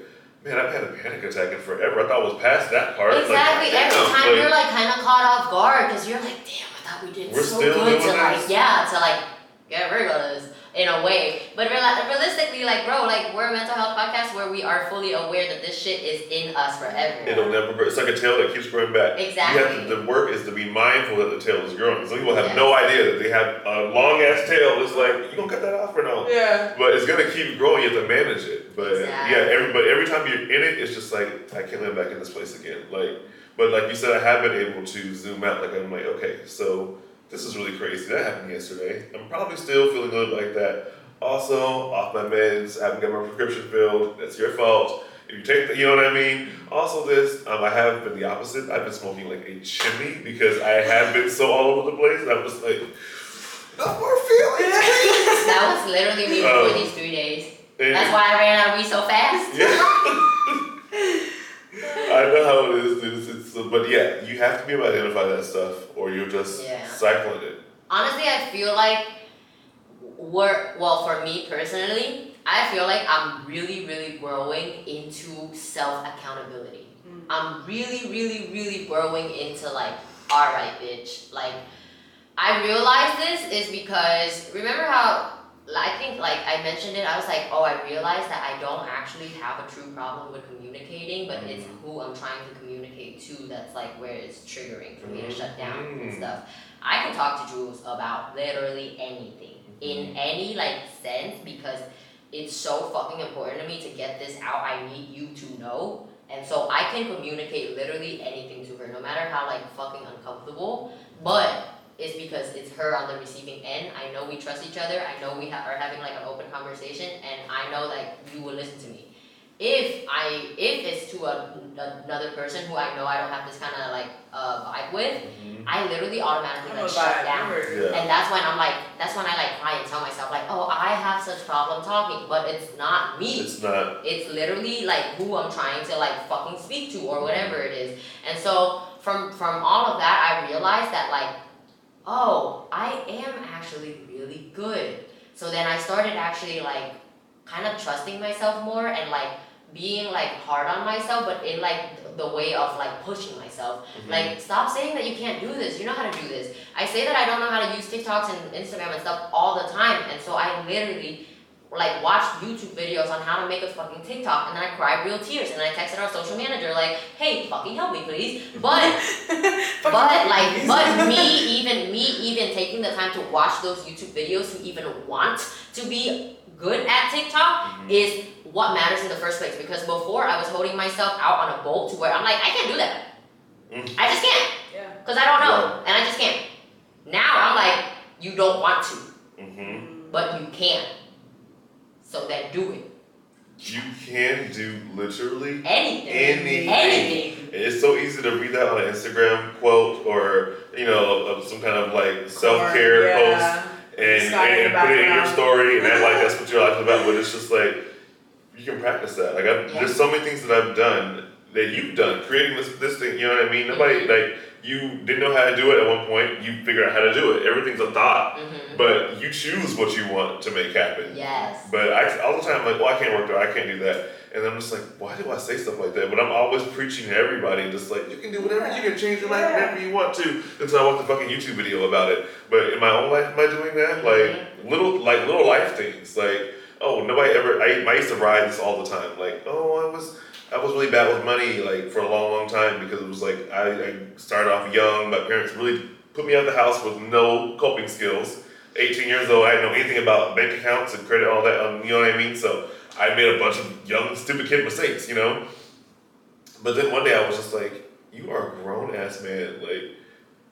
Man, I've had a panic attack in forever. I thought it was past that part. Like, Exactly. Every damn, time like- you're like kind of caught off guard because you're like, damn, I thought we did We're so still good to doing like, this? yeah, to like get rid of this in a way. But reali- realistically, like, bro, like we're a mental health podcast where we are fully aware that this shit is in us forever. It'll never grow. It's like a tail that keeps growing back. Exactly. You have to, the work is to be mindful that the tail is growing. Some people have Yes. no idea that they have a long ass tail. It's like you gonna cut that off or no? Yeah. But it's gonna keep growing. You have to manage it. But Exactly. yeah, every but every time you're in it, it's just like I can't live back in this place again. Like, but like you said, I have been able to zoom out. Like I'm like, okay, so this is really crazy. That happened yesterday. I'm probably still feeling good like that. Also, off my meds, I haven't got my prescription filled. That's your fault. If you take the, you know what I mean. Also, this um, I have been the opposite. I've been smoking like a chimney because I have been so all over the place. I'm just like, no more feelings. That was literally me Oh. for these three days. That's why I ran out of weed so fast. Yeah. I know how it is, dude. It's, it's, but yeah, you have to be able to identify that stuff, or you're just Yeah. cycling it. Honestly, I feel like we're well for me personally. I feel like I'm really, really growing into self accountability. Mm. I'm really, really, really growing into like, all right, bitch. Like, I realized this is because remember how I think like I mentioned it. I was like, oh, I realized that I don't actually have a true problem with communicating, but it's who I'm trying to communicate to that's like where it's triggering for me to shut down and Mm. stuff. I can talk to Jules about literally anything in any like sense because it's so fucking important to me to get this out. I need you to know. And so I can communicate literally anything to her, no matter how like fucking uncomfortable. But it's because it's her on the receiving end. I know we trust each other. I know we ha- are having like an open conversation, and I know like you will listen to me. If I if it's to a, another person who I know I don't have this kind of like uh, vibe with, I literally automatically like shut down. Yeah. And that's when I'm like, that's when I like cry and tell myself like, oh, I have such problem talking, but it's not me. It's not. It's literally like who I'm trying to like fucking speak to or whatever it is. And so from from all of that, I realized that like, oh, I am actually really good. So then I started actually like kind of trusting myself more and like being like hard on myself, but in like the way of like pushing myself. Mm-hmm. Like, stop saying that you can't do this. You know how to do this. I say that I don't know how to use TikToks and Instagram and stuff all the time, and so I literally like watch YouTube videos on how to make a fucking TikTok, and then I cried real tears, and I texted our social manager like, "Hey, fucking help me, please." But but like, but me even me even taking the time to watch those YouTube videos to even want to be good at TikTok Mhm. is what matters in the first place. Because before I was holding myself out on a bolt to where I'm like, I can't do that. Mhm. I just can't. Yeah. Cause I don't know, and I just can't. Now I'm like, you don't want to, hmm but you can. So then do it. You can do literally Anything. anything. Anything. It's so easy to read that on an Instagram quote or you know some kind of like self care Yeah. post and, Start in and put it in your story and act like that's what your life's about. But it's just like you can practice that. Like I've, Yeah. there's so many things that I've done that you've done creating this this thing. You know what I mean? Nobody Mm-hmm. like you didn't know how to do it at one point. You figured out how to do it. Everything's a thought, hmm but you choose what you want to make happen. Yes. But I all the time I'm like, well, I can't work there. I can't do that. And I'm just like, why do I say stuff like that? But I'm always preaching to everybody, just like you can do whatever, you can change your life Yeah. whenever you want to. Until I watch a fucking YouTube video about it. But in my own life, am I doing that? Like little, like little life things. Like, oh, nobody ever. I, I used to ride this all the time. Like, oh, I was. I was really bad with money, like for a long, long time, because it was like I, I started off young. My parents really put me out of the house with no coping skills. 18 years old, I didn't know anything about bank accounts and credit, all that. Um, you know what I mean? So I made a bunch of young, stupid kid mistakes, you know. But then one day I was just like, "You are a grown ass man. Like,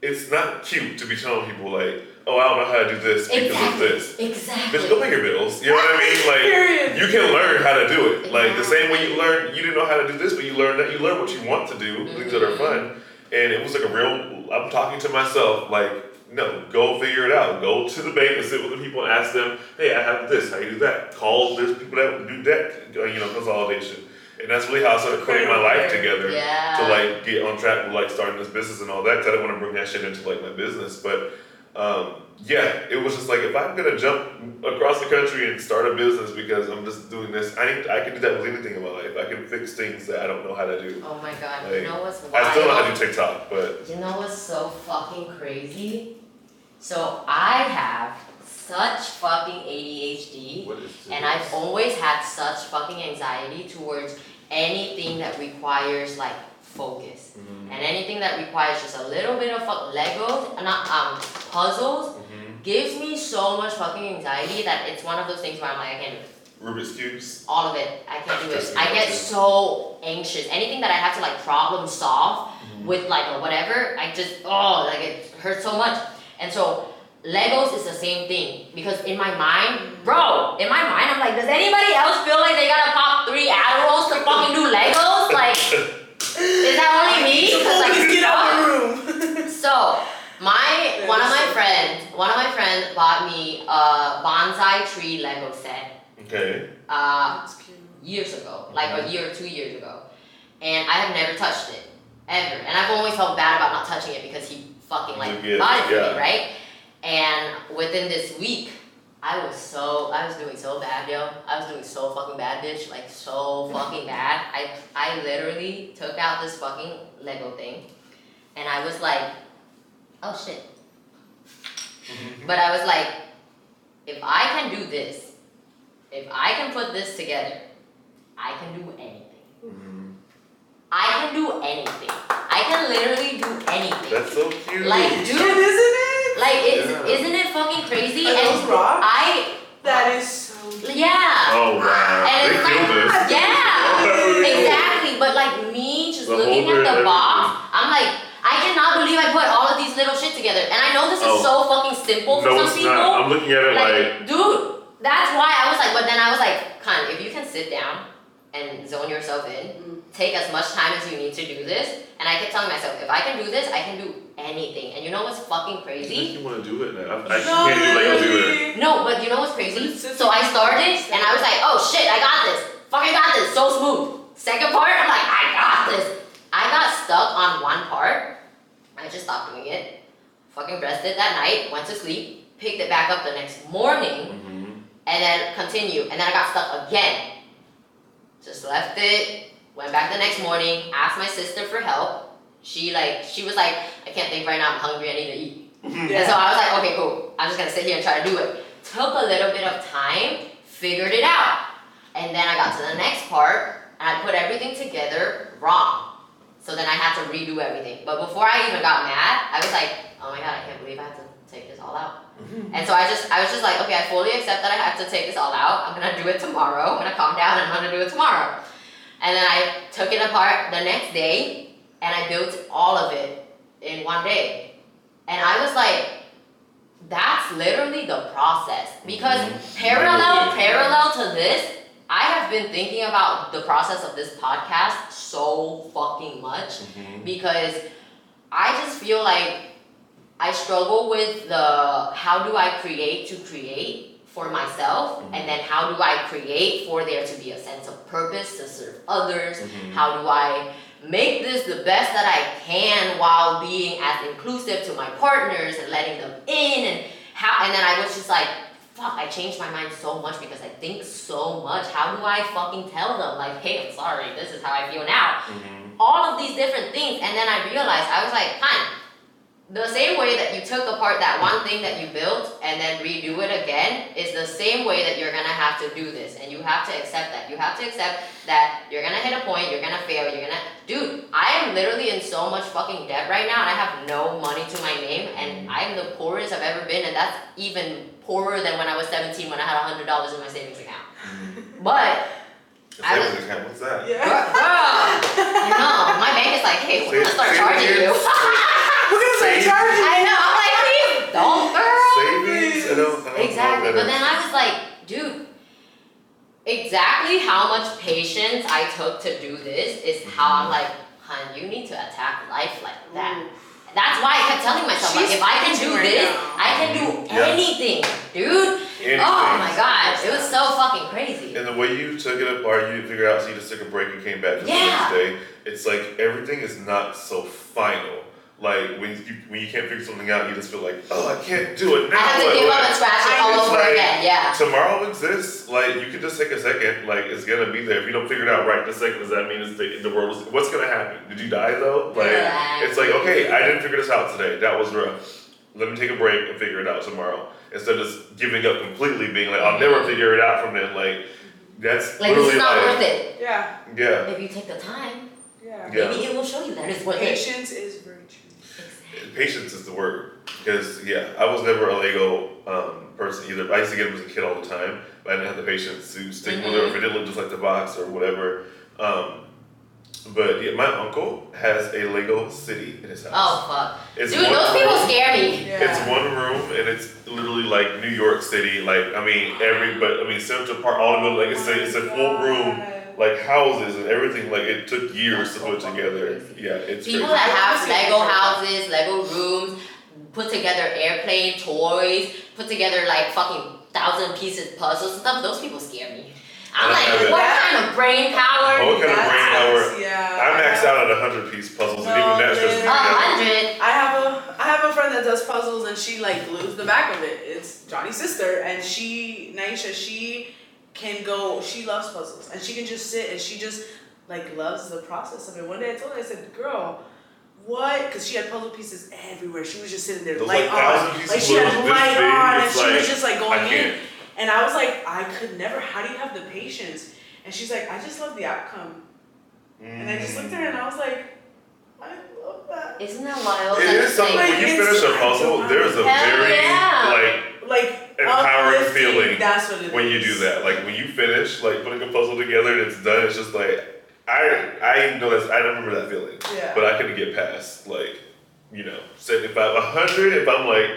it's not cute to be telling people like, oh, I don't know how to do this because Exactly. of this. Exactly. Bitch, go pay your bills. You know what I mean? Like, you can learn how to do it. Like the same way you learn, you didn't know how to do this, but you learn that you learn what you want to do, things that are Mhm. fun. And it was like a real. I'm talking to myself, like, no, go figure it out. Go to the bank and sit with the people and ask them, hey, I have this. How you do that? Call. There's people that do that. uh, You know, consolidation. And that's really how I started putting my life together Yeah. to like get on track with like starting this business and all that. Cause I didn't want to bring that shit into like my business, but um, yeah, it was just like if I'm gonna jump across the country and start a business because I'm just doing this, I I can do that with anything in my life. I can fix things that I don't know how to do. Oh my god, Like, you know what's wild? I still know how to do TikTok, but You know what's so fucking crazy? So I have such fucking ADHD. And I've always had such fucking anxiety towards anything that requires like focus. Mhm. And anything that requires just a little bit of fuck Legos, uh, not um puzzles, Mhm. gives me so much fucking anxiety that it's one of those things where I'm like, I can't do it. Rubik's cubes. All of it. I can't do it. I get so anxious. Anything that I have to like problem solve with like or whatever, I just oh like it hurts so much. And so Legos is the same thing because in my mind, bro, in my mind, I'm like, does anybody else feel like they gotta pop three Adderalls to fucking do Legos? Like, is that only me? So 'Cause, like, get out of the room. So my one of my friends, one of my friends bought me a bonsai tree Lego set. Okay. Uh, years ago, like a year or two years ago, and I have never touched it ever. And I've always felt bad about not touching it because he fucking like Yeah, bought it for yeah. me, right? And within this week, I was so I was doing so bad, yo. I was doing so fucking bad, bitch. Like so fucking bad. I I literally took out this fucking Lego thing, and I was like, oh shit. But I was like, if I can do this, if I can put this together, I can do anything. Mhm. I can do anything. I can literally do anything. That's so cute. Like, dude, isn't it? Like, it's, Yeah. isn't it fucking crazy? Are those And rocks? I, That is so yeah, Oh wow. And they it's killed like- this. yeah, exactly. But like me just The looking at the box, I'm like, I cannot believe I put all of these little shit together. And I know this is Oh. so fucking simple for No, some it's people. not. I'm looking at it like, like, dude, that's why I was like, but then I was like, Khan, if you can sit down and zone yourself in, Mm. take as much time as you need to do this, and I kept telling myself, if I can do this, I can do anything. And you know what's fucking I crazy? think you want to do it now. I, I No, can't do Legos either. really? No, but you know what's crazy? So I started, and I was like, oh shit, I got this. Fucking got this. So smooth. Second part, I'm like, I got this. I got stuck on one part. I just stopped doing it. Fucking rested that night, went to sleep, picked it back up the next morning, Mhm. and then continued. And then I got stuck again. Just left it, went back the next morning, asked my sister for help. She like she was like, I can't think right now, I'm hungry, I need to eat. Mm-hmm. And so I was like, okay, cool. I'm just gonna sit here and try to do it. Took a little bit of time, figured it out. And then I got to the next part and I put everything together wrong. So then I had to redo everything. But before I even got mad, I was like, oh my god, I can't believe I have to take this all out. Mm-hmm. And so I just I was just like, okay, I fully accept that I have to take this all out. I'm gonna do it tomorrow. I'm gonna calm down and I'm gonna do it tomorrow. And then I took it apart the next day and I built all of it in one day. And I was like, that's literally the process. Because Mhm. parallel, parallel to this, I have been thinking about the process of this podcast so fucking much Mhm. because I just feel like I struggle with the how do I create to create for myself Mhm. and then how do I create for there to be a sense of purpose to serve others Mhm. how do I make this the best that I can while being as inclusive to my partners and letting them in and how and then I was just like fuck I changed my mind so much because I think so much. How do I fucking tell them? Like hey I'm sorry. This is how I feel now. Mhm. all of these different things. And then I realized I was like fine the same way that you took apart that one thing that you built and then redo it again is the same way that you're gonna have to do this and you have to accept that you have to accept that you're gonna hit a point you're gonna fail you're gonna dude I am literally in so much fucking debt right now and I have no money to my name and I'm the poorest I've ever been and that's even poorer than when I was 17 when I had hundred dollars in my savings account Mhm. but The I savings account, what's that? Yeah. Bruh, no, my bank is like, hey, we're gonna start Say- say charging you. again. We're gonna start Save- charging. I know, I'm like, please don't, girl. Savings? I don't, I don't Exactly, but then I was like, dude, exactly how much patience I took to do this is how I'm mm. like, hun, you need to attack life like that. That's why I kept telling myself, like, if I can do right this, now. I can do Yeah. anything, dude. Anything. Oh my god, it was so fucking crazy. And the way you took it apart, you didn't figure out, so you just took a break and came back to Yeah. the next day. It's like everything is not so final. Like when you when you can't figure something out, you just feel like, oh, I can't do it now. I now. have to what? give up and scratch it all over like- again, yeah. Tomorrow exists. Like you can just take a second. Like it's gonna be there. If you don't figure it out right in a second, does that mean it's the, the world is? What's gonna happen? Did you die though? Like Yeah. it's like okay, I didn't figure this out today. That was rough. let me take a break and figure it out tomorrow. Instead of just giving up completely, being like, I'll never figure it out from then. Like, that's Like this literally not like, worth it. Yeah, yeah. If you take the time, yeah. Yeah. maybe it will show you that it's worth it. Patience is virtue. Patience is the word because yeah, I was never a Lego um, person either. I used to get them as a kid all the time, but I didn't have the patience to stick with it. Or if it didn't look just like the box or whatever. Um, but yeah, my uncle has a Lego city in his house. Oh fuck. It's Dude, one those people room- scare me. Yeah. It's one room and it's literally like New York City. Like I mean, every but I mean Central Park, all of it. Like it's a it's a full room, like houses and everything. Like it took years to put together. Yeah, it's People crazy. that have Lego houses, Lego rooms, put together airplane toys, put together like fucking thousand pieces puzzles and stuff, those people scare me. I'm like, have it. what kind of brain power? What kind of brain power? Yeah. I maxed out at a hundred piece puzzles, and even that stresses me A hundred. I have a I have a friend that does puzzles and she like glues the back of it. It's Johnny's sister and she Naisha she can go she loves puzzles and she can just sit and she just like loves the process of it. One day I told her I said, "Girl, what?" Because she had puzzle pieces everywhere. She was just sitting there, Those, light like, on, like she had this light big, on, and it's she was just like going in. And I was like, I could never. How do you have the patience? And she's like, I just love the outcome. And I just looked at her and I was like, I love that. Isn't that wild? It That's is something like- when you finish a puzzle. There's a Hell very yeah. like Like Empowering uplifting, feeling That's what it is. when you do that. Like when you finish like putting a puzzle together and it's done. It's just like I I know that's I don't remember that feeling, Yeah. but I couldn't get past like you know seventy five, a hundred. If I'm like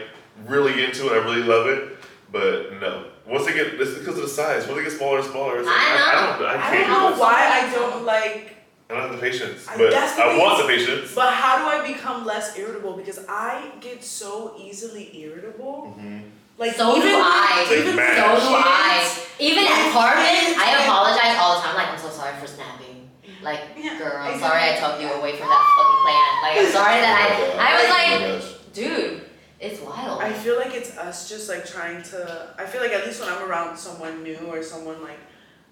really into it, I really love it. But no, once they get it's because of the size. Once they get smaller and smaller, it's like, I I, I don't I I can't don't know it. why I don't like. I don't have the patience, but that's the I want the patience. But how do I become less irritable? Because I get so easily irritable. Mhm. Like So do even with- I. Like even. So do I. Even at Kids, Carmen, I apologize all the time. Like, I'm so sorry for snapping. Like, Yeah, girl, I'm exactly. sorry I took you away from that fucking planet. Like, I'm sorry that I. I was like, dude, it's wild. I feel like it's us just like trying to. I feel like at least when I'm around someone new or someone like,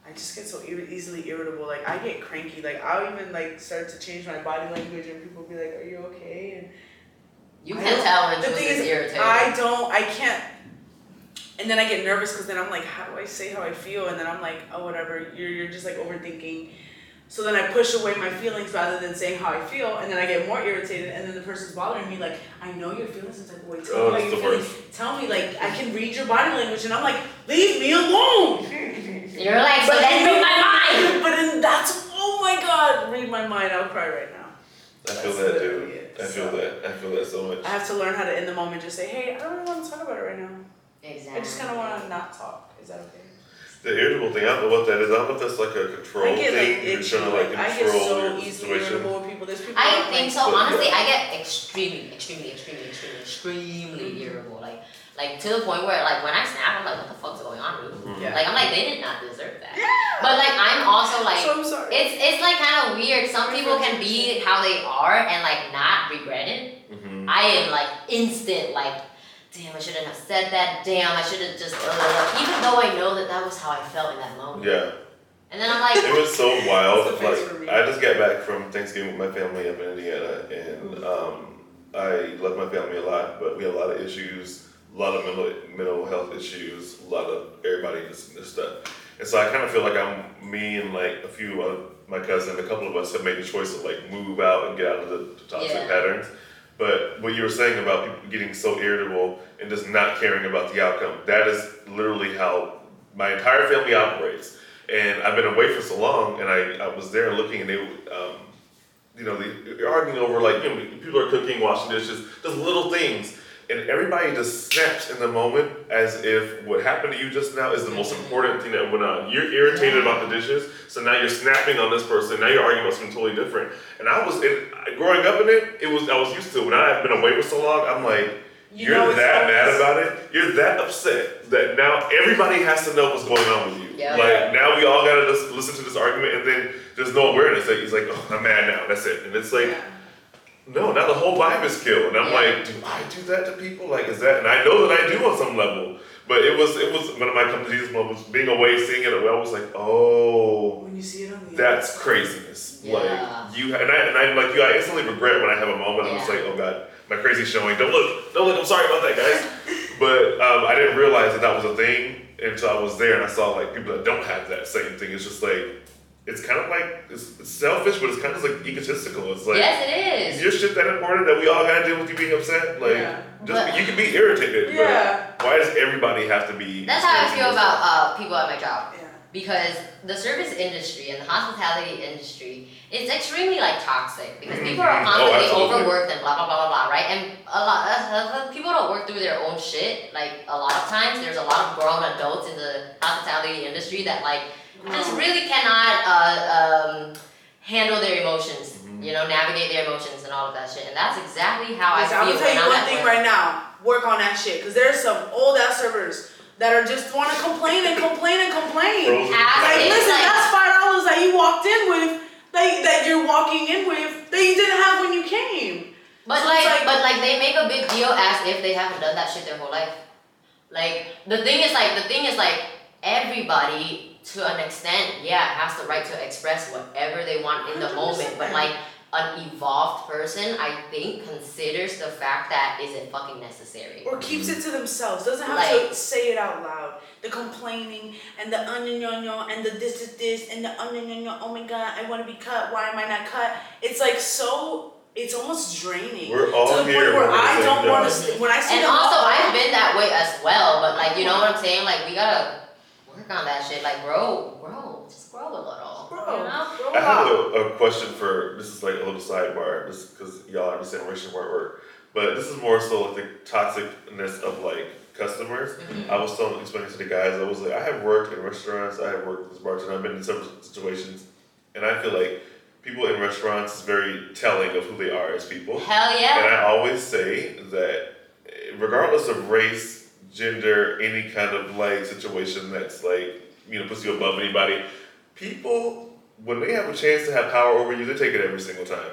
I just get so ir- easily irritable. Like I get cranky. Like I'll even like start to change my body language, and people be like, "Are you okay?" And You I can tell when the Jules thing is is, irritated. I don't. I can't. And then I get nervous because then I'm like, how do I say how I feel? And then I'm like, oh whatever. You're you're just like overthinking. So then I push away my feelings rather than saying how I feel, and then I get more irritated, and then the person's bothering me. Like, I know you're feeling some wait. Tell Oh, me how it's you're feeling. Tell me, like, I can read your body language, and I'm like, leave me alone. You're like, so But then then- read my mind. But then that's oh my god, read my mind. I'll cry right now. I feel That's that, literally dude. it. I feel So- that. I feel that so much. I have to learn how to in the moment just say, hey, I don't really want to talk about it right now. Exactly. I just kind of want to not talk. Is that okay? The irritable thing, I don't know what that is. I don't know if that's like a control I get thing. like You're itchy. trying to like Like, I get control so your easily situation. irritable with people. There's people. I that, think like, so. But, Honestly, yeah. I get extremely, extremely, extremely, extremely, extremely Mhm. irritable. Like, like to the point where, like, when I snap, I'm like, what the fuck's going on, dude? Mhm. Yeah. Like, I'm like, they did not deserve that. Yeah. But like, I'm also like, so I'm sorry. it's it's like kind of weird. Some people can be how they are and like not regret it. Mhm. I am like instant, like, damn, I shouldn't have said that. Damn, I should have just, uh, even though I know that that was how I felt in that moment. Yeah, And then I'm like, it was so wild. That's the face for like. I just got back from Thanksgiving with my family up in Indiana, and um, I love my family a lot, but we have a lot of issues, a lot of mental mental health issues, a lot of everybody just this stuff. And so I kind of feel like I'm me and like a few of my cousin, a couple of us have made the choice to like move out and get out of the toxic Yeah. patterns. But what you were saying about people getting so irritable and just not caring about the outcome, that is literally how my entire family operates. And I've been away for so long, and I, I was there looking, and they, um, you know, they, they're arguing over like, you know, people are cooking, washing dishes, just little things. And everybody just snaps in the moment as if what happened to you just now is the most mm-hmm. important thing that went on. You're irritated about the dishes, so now you're snapping on this person. Now you're arguing about something totally different. And I was in, growing up in it. It was I was used to it. When I've been away for so long, I'm like, You are that mad about it. You're that upset that now everybody has to know what's going on with you. Yeah. Like now we all gotta just listen to this argument, and then there's no awareness that he's like, oh, I'm mad now. That's it. And it's like. Yeah. No, now the whole vibe is killed. And I'm Yeah. like, do I do that to people? Like, is that? And I know that I do on some level. But it was, it was one of my come to Jesus moments. Being away, seeing it, away, I was like, oh, When you see it on the that's craziness. Yeah. Like you, and I, and I'm like you. I instantly regret when I have a moment. I'm just like, oh God, my crazy showing. Don't look, don't look. I'm sorry about that, guys. But um, I didn't realize that that was a thing until I was there and I saw like people that don't have that same thing. It's just like it's kind of like it's, it's selfish, but it's kind of like egotistical. It's like yes, it is is. your shit that important that we all gotta deal with you being upset? Like, Yeah. just But- you can be irritated, Yeah. but why does everybody have to be? That's how I feel about uh, people at my job. Yeah. because the service industry and the hospitality industry is extremely like toxic because people are Mhm. Oh, constantly overworked and blah blah blah blah blah right and a lot of people don't work through their own shit like a lot of times there's a lot of grown adults in the hospitality industry that like just really cannot uh, um, handle their emotions Mhm. you know navigate their emotions and all of that shit and that's exactly how Listen, I I'm feel gonna tell you I'm one thing work. right now. Work on that shit, cause there's some old ass servers that are just want to complain and complain and complain. Like, It's listen, like- that's five dollars that you walked in with, that that you're walking in with, that you didn't have when you came. But So like, like- but like they make a big deal as if they haven't done that shit their whole life. Like the thing is like the thing is like everybody to an extent, yeah, has the right to express whatever they want in the moment. But like an evolved person, I think considers the fact that isn't fucking necessary. Or keeps it to themselves, doesn't have Like- to say it out loud. The complaining and the onion yo yo and the this is this and the onion yo yo. Oh my god, I want to be cut. Why am I not cut? It's like so. It's almost draining. We're all to the here point where on the I same don't want to. job. St- when I see And them also, walk I've out- been that way as well. But like, you know what I'm saying? Like, we gotta work on that shit. Like, grow, grow, just grow a little. Bro, You know? grow I have a, a question for this is like a little sidebar, just because y'all understand relation where work, but this is more so like the toxicness of like customers. Mhm. I was telling, explaining to the guys, I was like, I have worked in restaurants, I have worked as a bartender, I've been in several situations, and I feel like people in restaurants is very telling of who they are as people. Hell yeah. And I always say that regardless of race, gender, any kind of like situation that's like, you know, puts you above anybody, people, when they have a chance to have power over you, they take it every single time.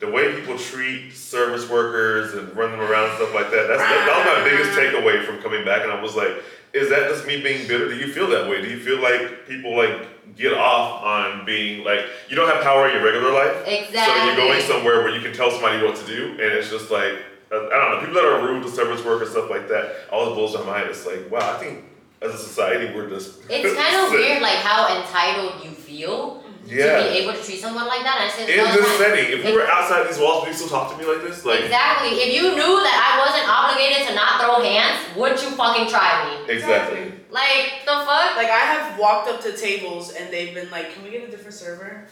The way people treat service workers and run them around and stuff like that, that's that, that was my biggest takeaway from coming back. And I was like, is that just me being bitter? Do you feel that way? Do you feel like people like get off on being like, you don't have power in your regular life? Exactly. So you're going somewhere where you can tell somebody what to do, and it's just like I don't know. People that are rude to service workers, stuff like that, all always blows my mind. It's like, wow, I think as a society we're just. It's kind of weird, like how entitled you feel to be able to treat someone like that. I say In this all this the time. setting, if we were outside these walls, would you still talk to me like this? Like exactly. If you knew that I wasn't obligated to not throw hands, would you fucking try me? exactly. Like the fuck? Like I have walked up to tables and they've been like, "Can we get a different server?"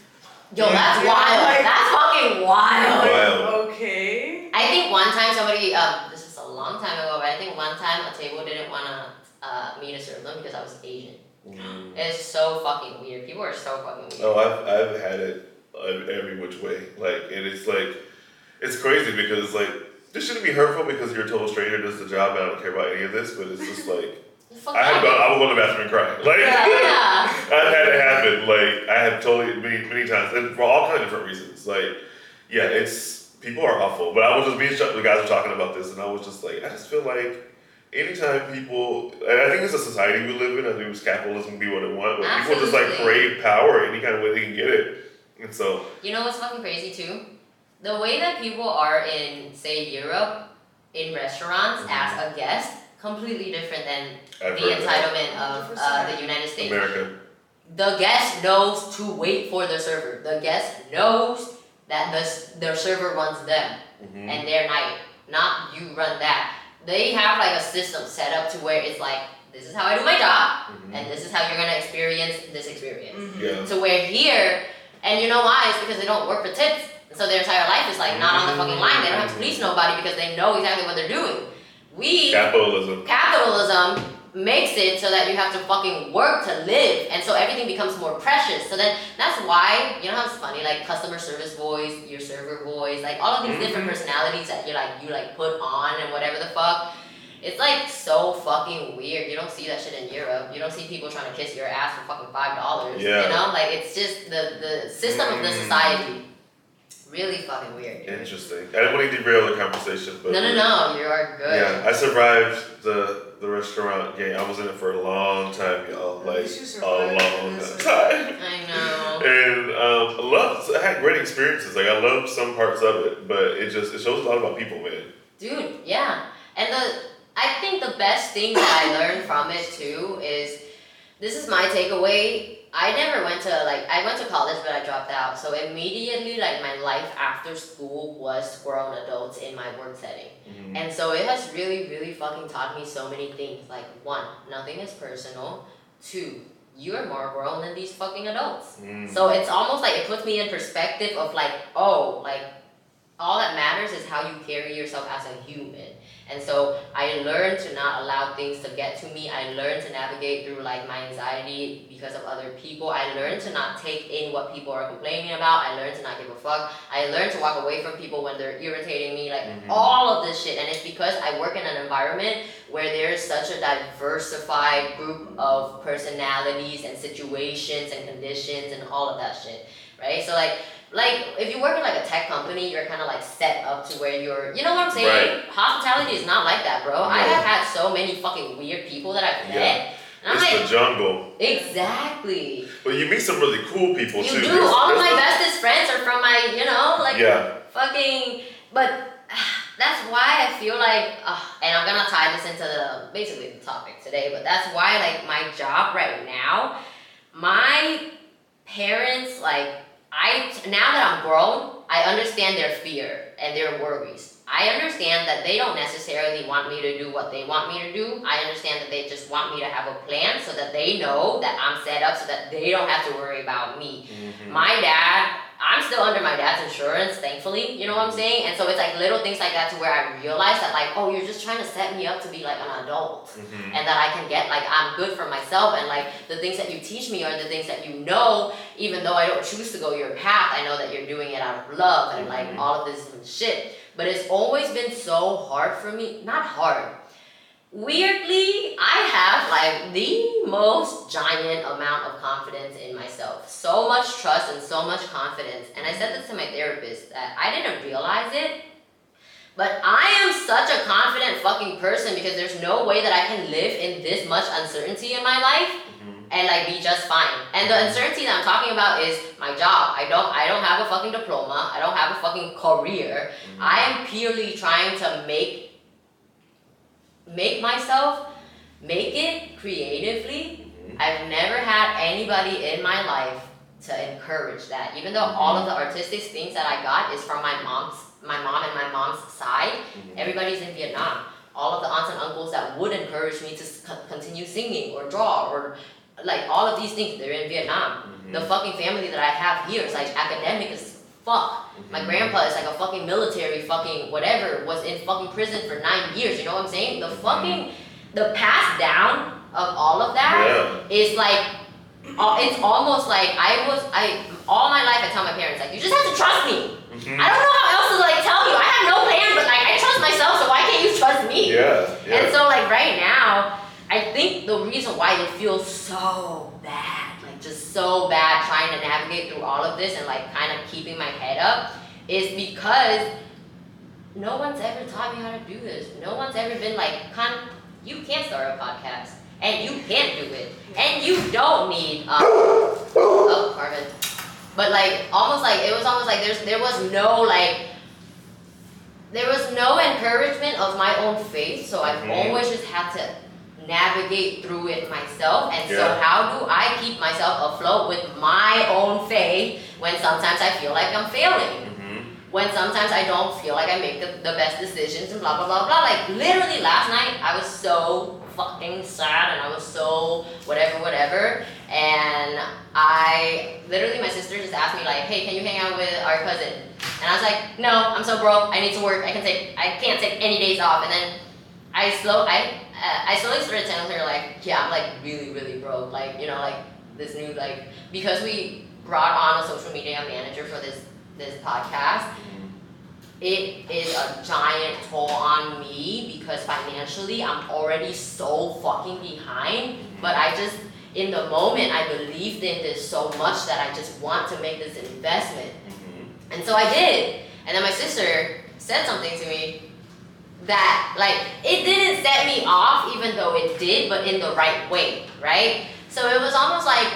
Yo, that's Yeah, wild. like- that's fucking I'm wild. like, Wild. okay. I think one time somebody, um, this is a long time ago, but I think one time a table didn't wanna uh, me to serve them because I was Asian. Mm. It's so fucking weird. People are so fucking weird. Oh, I've I've had it every which way. Like, and it's like, it's crazy because it's like this shouldn't be hurtful because you're a total stranger does the job and I don't care about any of this, but it's just like I have that. gone, I will go to the bathroom and cry. Like. Yeah. I've had it happen. Like I have totally many many times, and for all kind of different reasons. Like, yeah, it's people are awful. But I was just me and the guys were talking about this, and I was just like, I just feel like anytime people, and I think it's a society we live in. I think it's capitalism be what it want, but people just like Absolutely. crave power any kind of way they can get it, and so You know what's fucking crazy too? The way that people are in, say, Europe, in restaurants Mhm. as a guest, completely different than I've the heard that. entitlement of uh, the United States. America. The guest knows to wait for the server. The guest knows that the, s- their server runs them Mhm. and their night, not you run that. They have like a system set up to where it's like, this is how I do my job, Mhm. and this is how you're gonna experience this experience. Mhm. Yeah. to where here, and you know why? It's because they don't work for tips. So their entire life is like not on the fucking line. They don't have to police nobody because they know exactly what they're doing. We Capitalism. capitalism makes it so that you have to fucking work to live, and so everything becomes more precious. So then that's why you know how it's funny, like customer service voice, your server voice, like all of these different Mhm. personalities that you like you like put on and whatever the fuck. It's like so fucking weird. You don't see that shit in Europe. You don't see people trying to kiss your ass for fucking five dollars. Yeah. You know, like it's just the the system of the Mm. society. Really fucking weird. dude. Interesting. I didn't want to derail the conversation, but No, no, no. You are good. Yeah, I survived the the restaurant game. I was in it for a long time, y'all. Like a long time. I know. And um, I love. I had great experiences. Like I loved some parts of it, but it just it shows a lot about people, man. Dude, yeah. And the I think the best thing that I learned from it too is this is my takeaway. I never went to like I went to college but I dropped out. So immediately like my life after school was grown adults in my work setting. Mm-hmm. And so it has really, really fucking taught me so many things. Like one, nothing is personal. Two, you're more grown than these fucking adults. Mm. So it's almost like it puts me in perspective of like, oh, like all that matters is how you carry yourself as a human. And so I learned to not allow things to get to me. I learned to navigate through like my anxiety because of other people. I learned to not take in what people are complaining about. I learned to not give a fuck. I learned to walk away from people when they're irritating me. Like Mhm. all of this shit. And it's because I work in an environment where there's such a diversified group of personalities and situations and conditions and all of that shit. Right? So like like if you work in like a tech company, you're kind of like set up to where you're, you know what I'm saying? Hospitality is not like that, bro. I have had so many fucking weird people that I've met, Yeah. and I'm It's like, the jungle, exactly. but you meet some really cool people You too. do. There's- All of there's my no- bestest friends are from my, you know, like Yeah. fucking. But that's why I feel like, uh, and I'm gonna tie this into the basically the topic today. But that's why like my job right now, my parents like I now that I'm grown, I understand their fear and their worries. I understand that they don't necessarily want me to do what they want me to do. I understand that they just want me to have a plan so that they know that I'm set up so that they don't have to worry about me. Mhm. My dad, I'm still under my dad's insurance, thankfully, you know what I'm saying? And so it's like little things like that to where I realize that like, oh, you're just trying to set me up to be like an adult Mhm. and that I can get like I'm good for myself and like the things that you teach me are the things that you know, even though I don't choose to go your path, I know that you're doing it out of love and like Mhm. all of this shit. But it's always been so hard for me, not hard. Weirdly, I have like the most giant amount of confidence in myself. So much trust and so much confidence. And I said this to my therapist that I didn't realize it, but I am such a confident fucking person because there's no way that I can live in this much uncertainty in my life Mhm. and like be just fine. And the uncertainty that I'm talking about is my job. I don't I don't have a fucking diploma. I don't have a fucking career. Mhm. I am purely trying to make make myself make it creatively. Mhm. I've never had anybody in my life to encourage that. Even though all of the artistic things that I got is from my mom's my mom and my mom's side, Mhm. everybody's in Vietnam. All of the aunts and uncles that would encourage me to co- continue singing or draw or like all of these things, they're in Vietnam. The fucking family that I have here is like academic as fuck. My Mhm. grandpa is like a fucking military fucking whatever, was in fucking prison for nine years, you know what I'm saying? The fucking, the pass down of all of that Yeah. is like, uh, it's almost like I was, I, all my life I tell my parents, like, you just have to trust me. Mhm. I don't know how else to like tell you. I have no plan, but like, I trust myself, so why can't you trust me? Yeah. Yeah. And so like right now, I think the reason why it feels so bad, just so bad trying to navigate through all of this and like kind of keeping my head up is because no one's ever taught me how to do this. No one's ever been like, Con, you can't start a podcast and you can't do it. And you don't need um oh Marvin. But like almost like it was almost like there's there was no like there was no encouragement of my own faith, so I've Mhm. always just had to navigate through it myself. And so, how do I keep myself afloat with my own faith when sometimes I feel like I'm failing? Mhm. When sometimes I don't feel like I make the, the best decisions and blah blah blah blah. Like, literally last night, I was so fucking sad and I was so whatever, whatever. And I literally, my sister just asked me, like, hey, can you hang out with our cousin? And I was like, no, I'm so broke. I need to work. I can take, I can't take any days off. And then I slow, I, I slowly started telling her like, yeah, I'm like really, really broke. Like, you know, like this new like because we brought on a social media manager for this this podcast. It is a giant toll on me because financially I'm already so fucking behind. But I just, in the moment, I believed in this so much that I just want to make this investment. Mhm. And so I did. And then my sister said something to me that, like, it didn't set me off, even though it did, but in the right way, right? So it was almost like,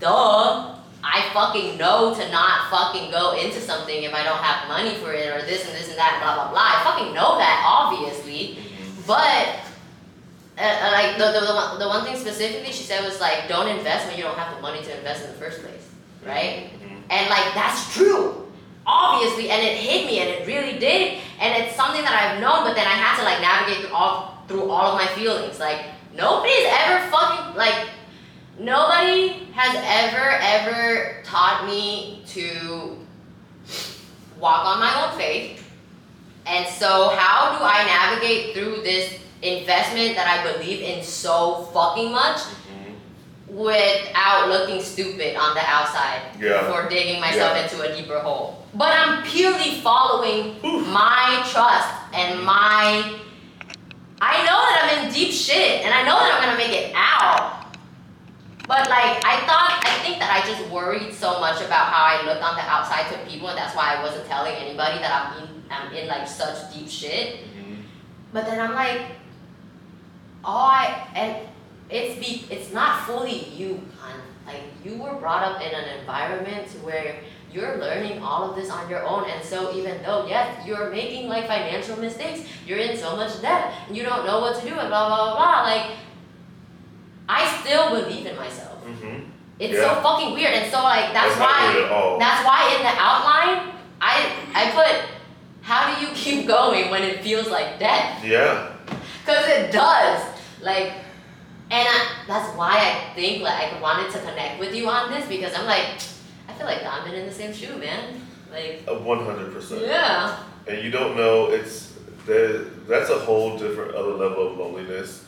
duh, I fucking know to not fucking go into something if I don't have money for it or this and this and that, blah blah blah. I fucking know that, obviously. But uh, uh, like the, the, the, one, the one thing specifically she said was like don't invest when you don't have the money to invest in the first place right Mhm. and like that's true obviously and it hit me and it really did. And it's something that i've known but then i had to like navigate through all through all of my feelings. Like nobody's ever fucking like nobody has ever ever taught me to walk on my own faith. And so how do i navigate through this investment that i believe in so fucking much. Without looking stupid on the outside Yeah. before digging myself Yeah. into a deeper hole. But I'm purely following Oof. my trust and my. I know that I'm in deep shit and I know that I'm gonna make it out. But like I thought, I think that I just worried so much about how I looked on the outside to people, and that's why I wasn't telling anybody that I'm in, I'm in like such deep shit. Mhm. But then I'm like, all I and it's be it's not fully you, hon. Like you were brought up in an environment where you're learning all of this on your own, and so even though yes, you're making like financial mistakes, you're in so much debt, and you don't know what to do, and blah blah blah blah. Like I still believe in myself. Mhm. It's Yeah. so fucking weird, and so like that's, not why. weird at all. That's why in the outline, I I put, how do you keep going when it feels like death? yeah. Cause it does. Like, and I, that's why I think like I wanted to connect with you on this because I'm like, I feel like I've been in the same shoe, man. Like, one hundred percent. yeah. And you don't know it's there. That's a whole different other level of loneliness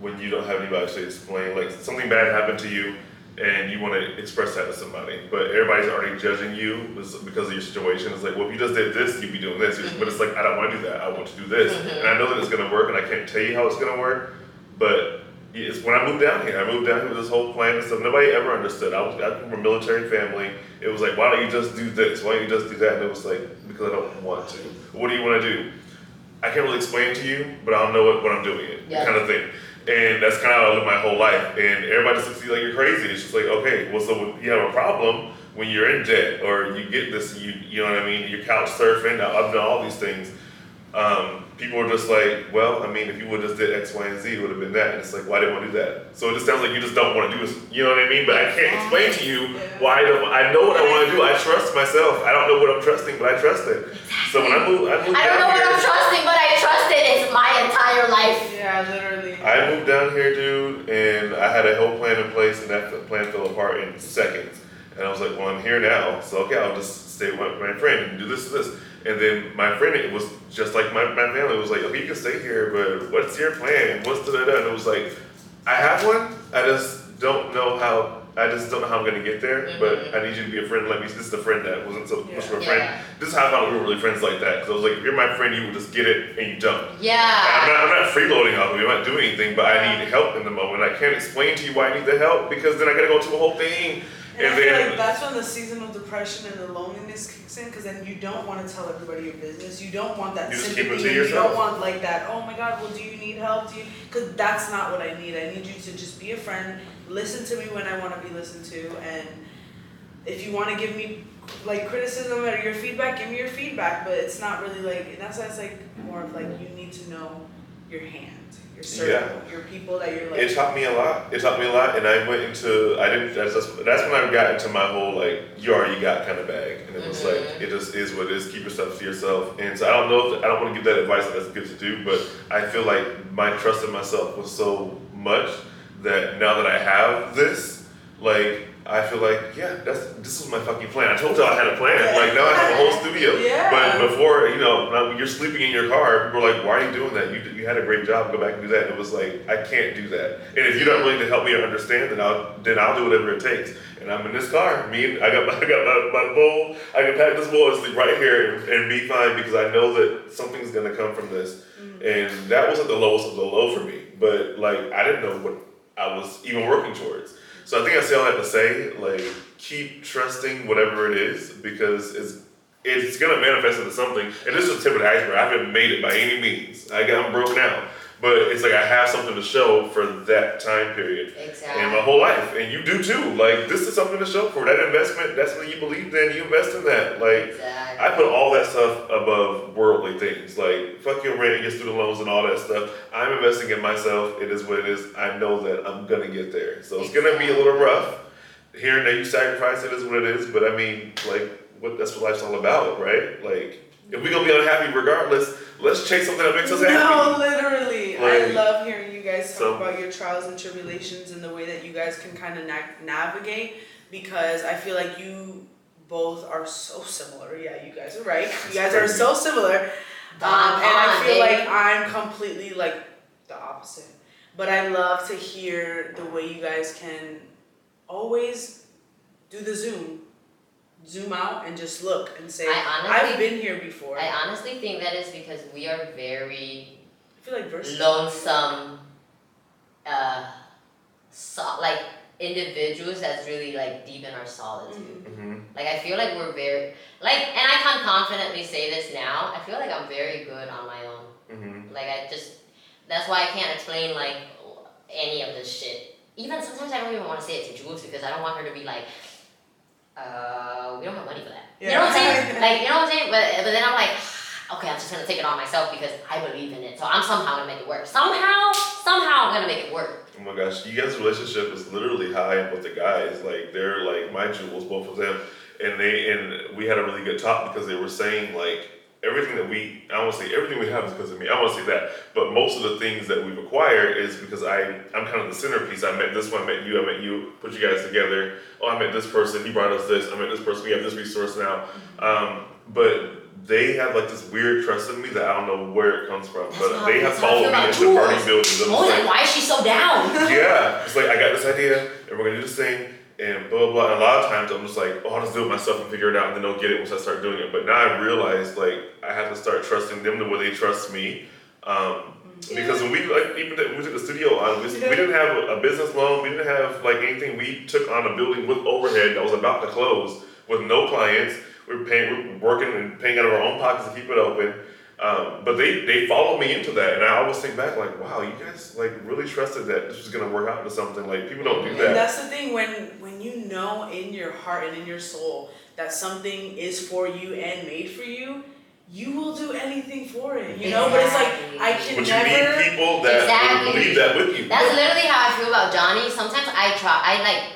when you don't have anybody to explain. Like something bad happened to you, and you want to express that to somebody, but everybody's already judging you because of your situation. It's like, well, if you just did this, you'd be doing this. But it's like, I don't want to do that. I want to do this, Mhm. and I know that it's gonna work, and I can't tell you how it's gonna work, but. It's when I moved down here. I moved down here with this whole plan and stuff. Nobody ever understood. I was I come from a military family. It was like, why don't you just do this? Why don't you just do that? And it was like, because I don't want to. What do you want to do? I can't really explain to you, but I'll know it when I'm doing it, Yeah. kind of thing. And that's kind of how I live my whole life. And everybody just looks at you like you're crazy. It's just like, okay, well, so you have a problem when you're in debt or you get this, you you know what I mean? You're couch surfing. I've done all these things. Um, people are just like, well, I mean, if you would have just did X, Y, and Z, it would have been that. And it's like, why didn't want to do that? So it just sounds like you just don't want to do this. You know what I mean? But I can't explain to you why I don't. I know what I want to do. I trust myself. I don't know what I'm trusting, but I trust it. So when I move, I moved I don't down know what. I'm trusting, but I trust it. It's my entire life. Yeah, literally. I moved down here, dude, and I had a whole plan in place, and that plan fell apart in seconds. And I was like, well, I'm here now, so okay, I'll just stay with my, my friend and do this and this. And then my friend, it was just like my, my family was like, okay, you can stay here, but what's your plan? What's da da da? And it was like, I have one, I just don't know how. I just don't know how I'm gonna get there, mm-hmm. but I need you to be a friend. Let me. This is the friend that wasn't so much of a friend. Yeah. This is how I found we were really friends like that. Because I was like, if you're my friend, you will just get it and you jump. I'm Yeah. not, I'm not freeloading off of you. I'm not doing anything, but I need help in the moment. I can't explain to you why I need the help because then I gotta go through a whole thing. And, And I feel then- like that's when the seasonal depression and the loneliness kicks in, because then you don't want to tell everybody your business. You don't want that You just keep it sympathy. to and you yourself. don't want like that. Oh my God, well, do you need help? Do you? Because that's not what I need. I need you to just be a friend, listen to me when I want to be listened to, and if you want to give me like criticism or your feedback, give me your feedback. But it's not really like and that's why it's like more of like you need to know your hand, your circle, your people that you're like. It taught me a lot. It taught me a lot, and I went into I didn't. That's just, that's when I got into my whole like you already got kind of bag, and it was Mhm. like it just is what it is. Keep your stuff to yourself. And so I don't know if I don't want to give that advice that's good to do, but I feel like my trust in myself was so much that now that I have this, like. I feel like, yeah, that's this was my fucking plan. I told y'all I had a plan. Like now I have a whole studio. Yeah. But before, you know, when you're sleeping in your car, people are like, "Why are you doing that? You, you had a great job. Go back and do that." And it was like, I can't do that. And if you're not willing to help me understand, then I'll then I'll do whatever it takes. And I'm in this car. Me, and I got my, I got my, my bowl. I can pack this bowl and sleep right here and, and be fine because I know that something's gonna come from this. Mm. And that wasn't the lowest of the low for me. But like, I didn't know what I was even working towards. So I think I say all have to say, like, keep trusting whatever it is because it's it's gonna manifest into something. And this is the tip of the iceberg. I haven't made it by any means. I got I'm broke now, but it's like I have something to show for that time period Exactly. and my whole life, and you do too. Like this is something to show for that investment. That's what you believe in. You invest in that. Like exactly. I put all that stuff above worldly things. Like fuck your rent, your student loans, and all that stuff. I'm investing in myself. It is what it is. I know that I'm gonna get there. So it's gonna be a little rough. Here and there, you sacrifice. It is what it is. But I mean, like, what that's what life's all about, right? Like, if we're gonna be unhappy regardless, let's chase something that makes us No, happy. literally. I love hearing you guys talk so- about your trials and tribulations and the way that you guys can kind of na- navigate because I feel like you both are so similar. Yeah, you guys are right. You It's guys are so similar. Um, and I feel like I'm completely like the opposite. But I love to hear the way you guys can always do the zoom, zoom out and just look and say, I honestly- I've been here before. I honestly think that is because we are very I feel like versatile. lonesome, uh, so, like individuals that's really like deep in our solitude. Mhm. hmm Like I feel like we're very like, and I can confidently say this now. I feel like I'm very good on my own. hmm Like I just, that's why I can't explain like any of this shit. Even sometimes I don't even want to say it to Jules because I don't want her to be like, uh, we don't have money for that. You know what I'm saying? Like, you know what I'm saying? But but then I'm like, okay, I'm just gonna take it on myself because I believe in it. So I'm somehow gonna make it work. Somehow, somehow I'm gonna make it work. Oh my gosh, you guys' relationship is literally how I am with the guys. Like they're like my jewels, both of them, and they and we had a really good talk because they were saying like everything that we I won't say everything we have is because of me. I won't say that, but most of the things that we've acquired is because I I'm kind of the centerpiece. I met this one, I met you, I met you, put you guys together. Oh, I met this person, he brought us this. I met this person, we have this resource now. Um, but they have like this weird trust in me that I don't know where it comes from, That's but they have that's how I feel followed me into party Jules. buildings. I'm I was just like, like, why is she so down? yeah, it's like I got this idea and we're gonna do this thing and blah blah blah. And a lot of times I'm just like, oh, I'll just do it myself and figure it out, and then they'll get it once I start doing it. But now I realize like I have to start trusting them the way they trust me. Um, because when we like even that we took the studio on, we, we didn't have a business loan, we didn't have like anything. We took on a building with overhead that was about to close with no clients. We were paying, we were working and paying out of our own pockets to keep it open. Um, but they they followed me into that, and I always think back like, wow, you guys like really trusted that this was gonna work out into something. Like people don't do And that. that's the thing when when you know in your heart and in your soul that something is for you and made for you, you will do anything for it. You know, but it's like I can But you never. need people that Exactly. will believe that with you. That's literally how I feel about Johnny. Sometimes I try, I like,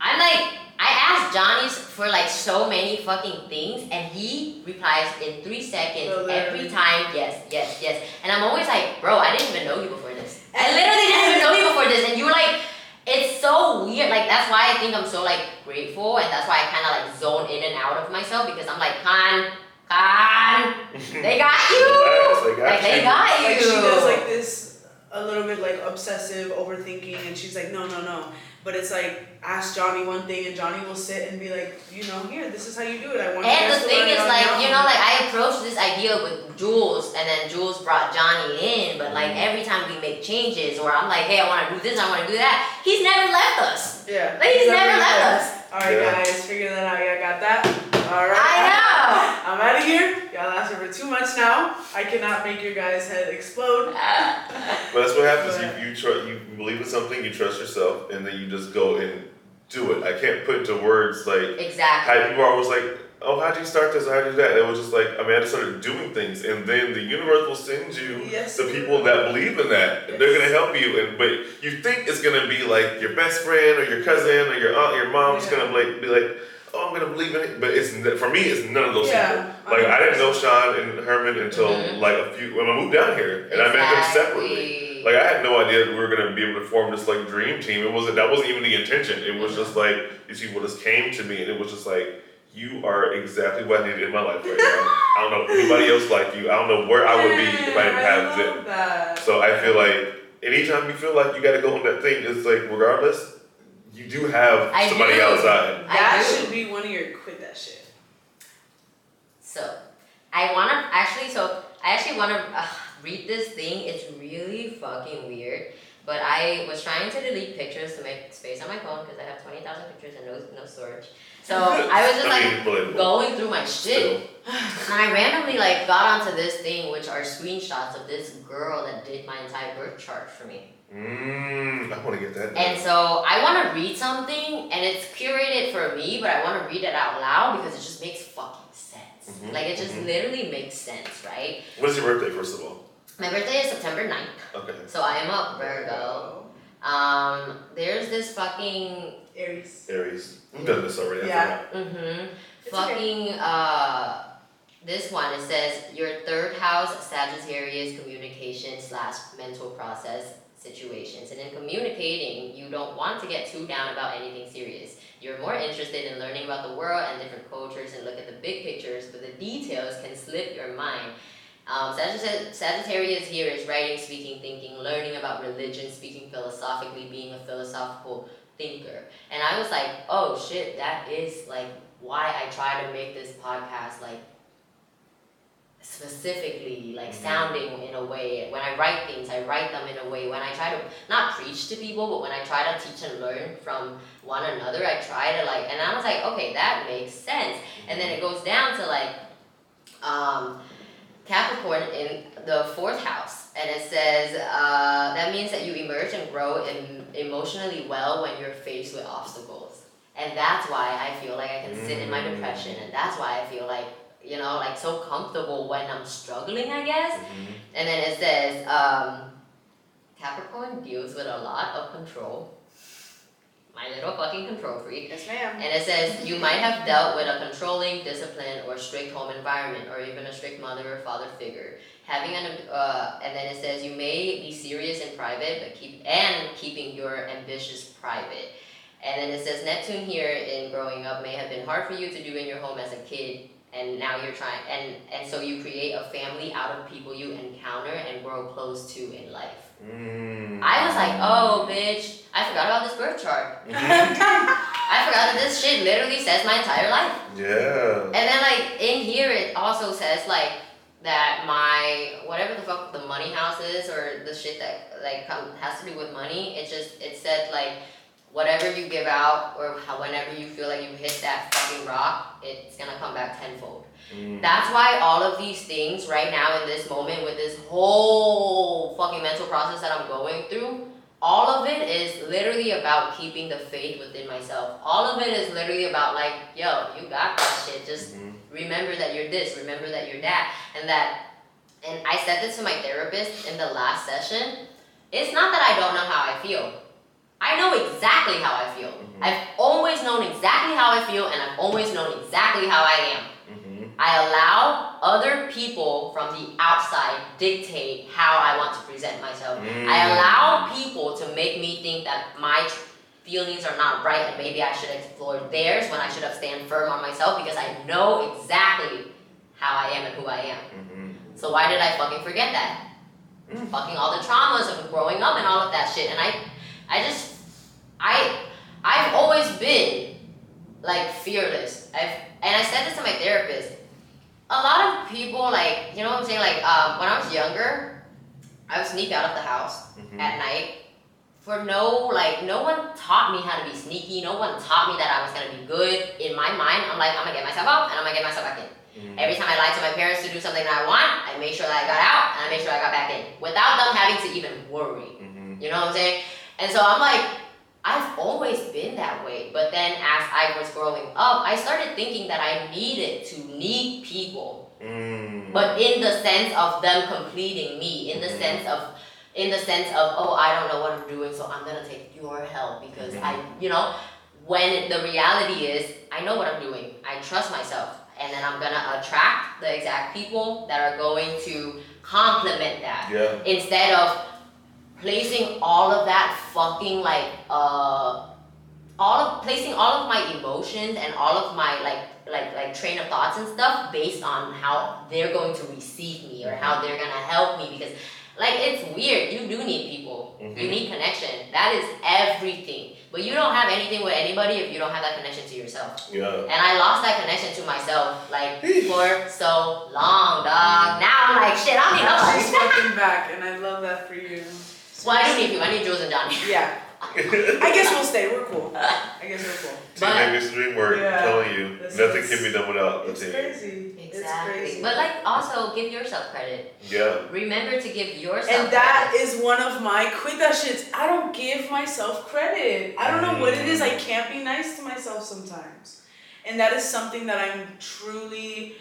I like, I ask Johnny's for like so many fucking things, and he replies in three seconds Oh, every time. Yes, yes, yes. And I'm always like, bro, I didn't even know you before this. I literally didn't even know you before this, and you were like, it's so weird. Like that's why I think I'm so like grateful, and that's why I kind of like zone in and out of myself because I'm like, Khan, Khan, they got you. Yes, they got like they you. got you. Like she does like this a little bit like obsessive overthinking and she's like no no no but it's like ask Johnny one thing and Johnny will sit and be like you know here this is how you do it I want And the thing learn it is, on like, you know, like I approached this idea with Jules, and then Jules brought Johnny in. But like mm. every time we make changes, or I'm like, hey, I want to do this, I want to do that, he's never left us. yeah Like he's never left us. all right Yeah. guys figure that out yeah got that all right I I'm out of here y'all lasted for too much now I cannot make your guys head explode But that's what happens. You you try you believe in something, you trust yourself, and then you just go and do it. I can't put into words like Exactly. how people are always like, oh, how'd you start this? How'd you do that? It was just like, I mean, I just started doing things, and then the universe will send you Yes. the people that believe in that. and They're gonna help you, and but you think it's gonna be like your best friend or your cousin or your aunt, your mom's Yeah. gonna like be like, oh, I'm gonna believe in it. But it's for me, it's none of those Yeah, people. Like I didn't know Sean and Herman until Mhm. like a few when I moved down here, and I met them separately. Like I had no idea that we were gonna be able to form this like dream team. It wasn't that wasn't even the intention. It was just like these people just came to me and it was just like you are exactly what I needed in my life right now. I don't know anybody else like you. I don't know where I would be if I didn't have love Zip. So I feel like anytime you feel like you gotta go on that thing, it's like regardless, you do have I somebody do. outside. I that do. should be one of your quit that shit So, I wanna actually. So I actually wanna uh, read this thing. It's really fucking weird. But I was trying to delete pictures to make space on my phone because I have twenty thousand pictures and no no storage. So I was just like going through my shit. Still. And I randomly like got onto this thing, which are screenshots of this girl that did my entire birth chart for me. Mm, I want to get that. And so I want to read something, and it's curated for me, but I want to read it out loud because it just makes fucking sense. Mhm, Like it just mhm. literally makes sense, right? What is your birthday, first of all? My birthday is September 9th, Okay. so I am a Virgo. Um, there's this fucking Aries. Aries. We've done this already. I Yeah. forgot. mm-hmm It's fucking uh this one it says your third house Sagittarius communication slash mental process situations. And in communicating you don't want to get too down about anything serious. You're more interested in learning about the world and different cultures and look at the big pictures but the details can slip your mind. Um, Sagitt- Sagittarius here is writing, speaking, thinking, learning about religion, speaking philosophically, being a philosophical thinker. And I was like, oh shit, that is like why I try to make this podcast like specifically like Mhm. sounding in a way. When I write things, I write them in a way. When I try to not preach to people, but when I try to teach and learn from one another, I try to like and I was like, okay, that makes sense. And then it goes down to like um Capricorn in the fourth house, and it says uh, that means that you emerge and grow em- emotionally well when you're faced with obstacles, and that's why I feel like I can sit in my Mm. depression, and that's why I feel like you know like so comfortable when I'm struggling, I guess. Mhm. And then it says um, Capricorn deals with a lot of control. My little fucking control freak. Yes, ma'am. And it says you might have dealt with a controlling, disciplined, or strict home environment, or even a strict mother or father figure. Having an uh, and then it says you may be serious in private, but keep and keeping your ambitious private. And then it says Neptune here in growing up may have been hard for you to do in your home as a kid, and now you're trying and and so you create a family out of people you encounter and grow close to in life. Mm. I was like, oh bitch, I forgot about this birth chart. I forgot that this shit literally says my entire life. Yeah. And then like in here it also says like that my whatever the fuck the money house is or the shit that like come, has to do with money. It just it said like whatever you give out or how, whenever you feel like you hit that fucking rock, it's gonna come back tenfold. Mm. That's why all of these things right now in this moment with this whole fucking mental process that I'm going through, all of it is literally about keeping the faith within myself. All of it is literally about like, yo, you got that shit. Just Mhm. remember that you're this, remember that you're that, and that. And I said this to my therapist in the last session. It's not that I don't know how I feel. I know exactly how I feel. Mhm. I've always known exactly how I feel, and I've always known exactly how I am. Mhm. I allow other people from the outside dictate how I want to present myself. Mm. I allow people to make me think that my feelings are not right and maybe I should explore theirs when I should have stand firm on myself because I know exactly how I am and who I am. Mhm. So why did I fucking forget that? Mm. Fucking all the traumas of growing up and all of that shit. And I I just I I've always been like fearless. I've and I said this to my therapist. A lot of people like you know what I'm saying like um, when I was younger, I would sneak out of the house Mhm. at night for no like no one taught me how to be sneaky. No one taught me that I was gonna be good. In my mind, I'm like I'm gonna get myself out and I'm gonna get myself back in. Mhm. Every time I lied to my parents to do something that I want, I made sure that I got out and I made sure I got back in without them having to even worry. Mhm. You know what I'm saying? And so I'm like, I've always been that way. But then as I was growing up, I started thinking that I needed to need people, Mm. but in the sense of them completing me, in the Mhm. sense of in the sense of, oh, I don't know what I'm doing, so I'm gonna take your help because Mhm. I, you know, when the reality is, I know what I'm doing. I trust myself, and then I'm gonna attract the exact people that are going to complement that Yeah. instead of placing all of that fucking like uh all of placing all of my emotions and all of my like like like train of thoughts and stuff based on how they're going to receive me or how they're gonna help me because like it's weird. You do need people. You Mhm. need connection. That is everything. But you don't have anything with anybody if you don't have that connection to yourself. Yeah. and I lost that connection to myself like for so long dog. Now I'm like shit I don't need Now she's nobody fucking back, and I love that for you. Well I don't need people I need Jules and Johnny Yeah. I guess we'll stay. We're cool. I guess we're cool. Team But- make extreme work. Yeah. Telling you, nothing is- can be done without the It's team. crazy. It's Exactly. crazy. But like also give yourself credit. Yeah. Remember to give yourself. And that credit. is one of my quit that shits. I don't give myself credit. I don't know what it is. I can't be nice to myself sometimes. And that is something that I'm truly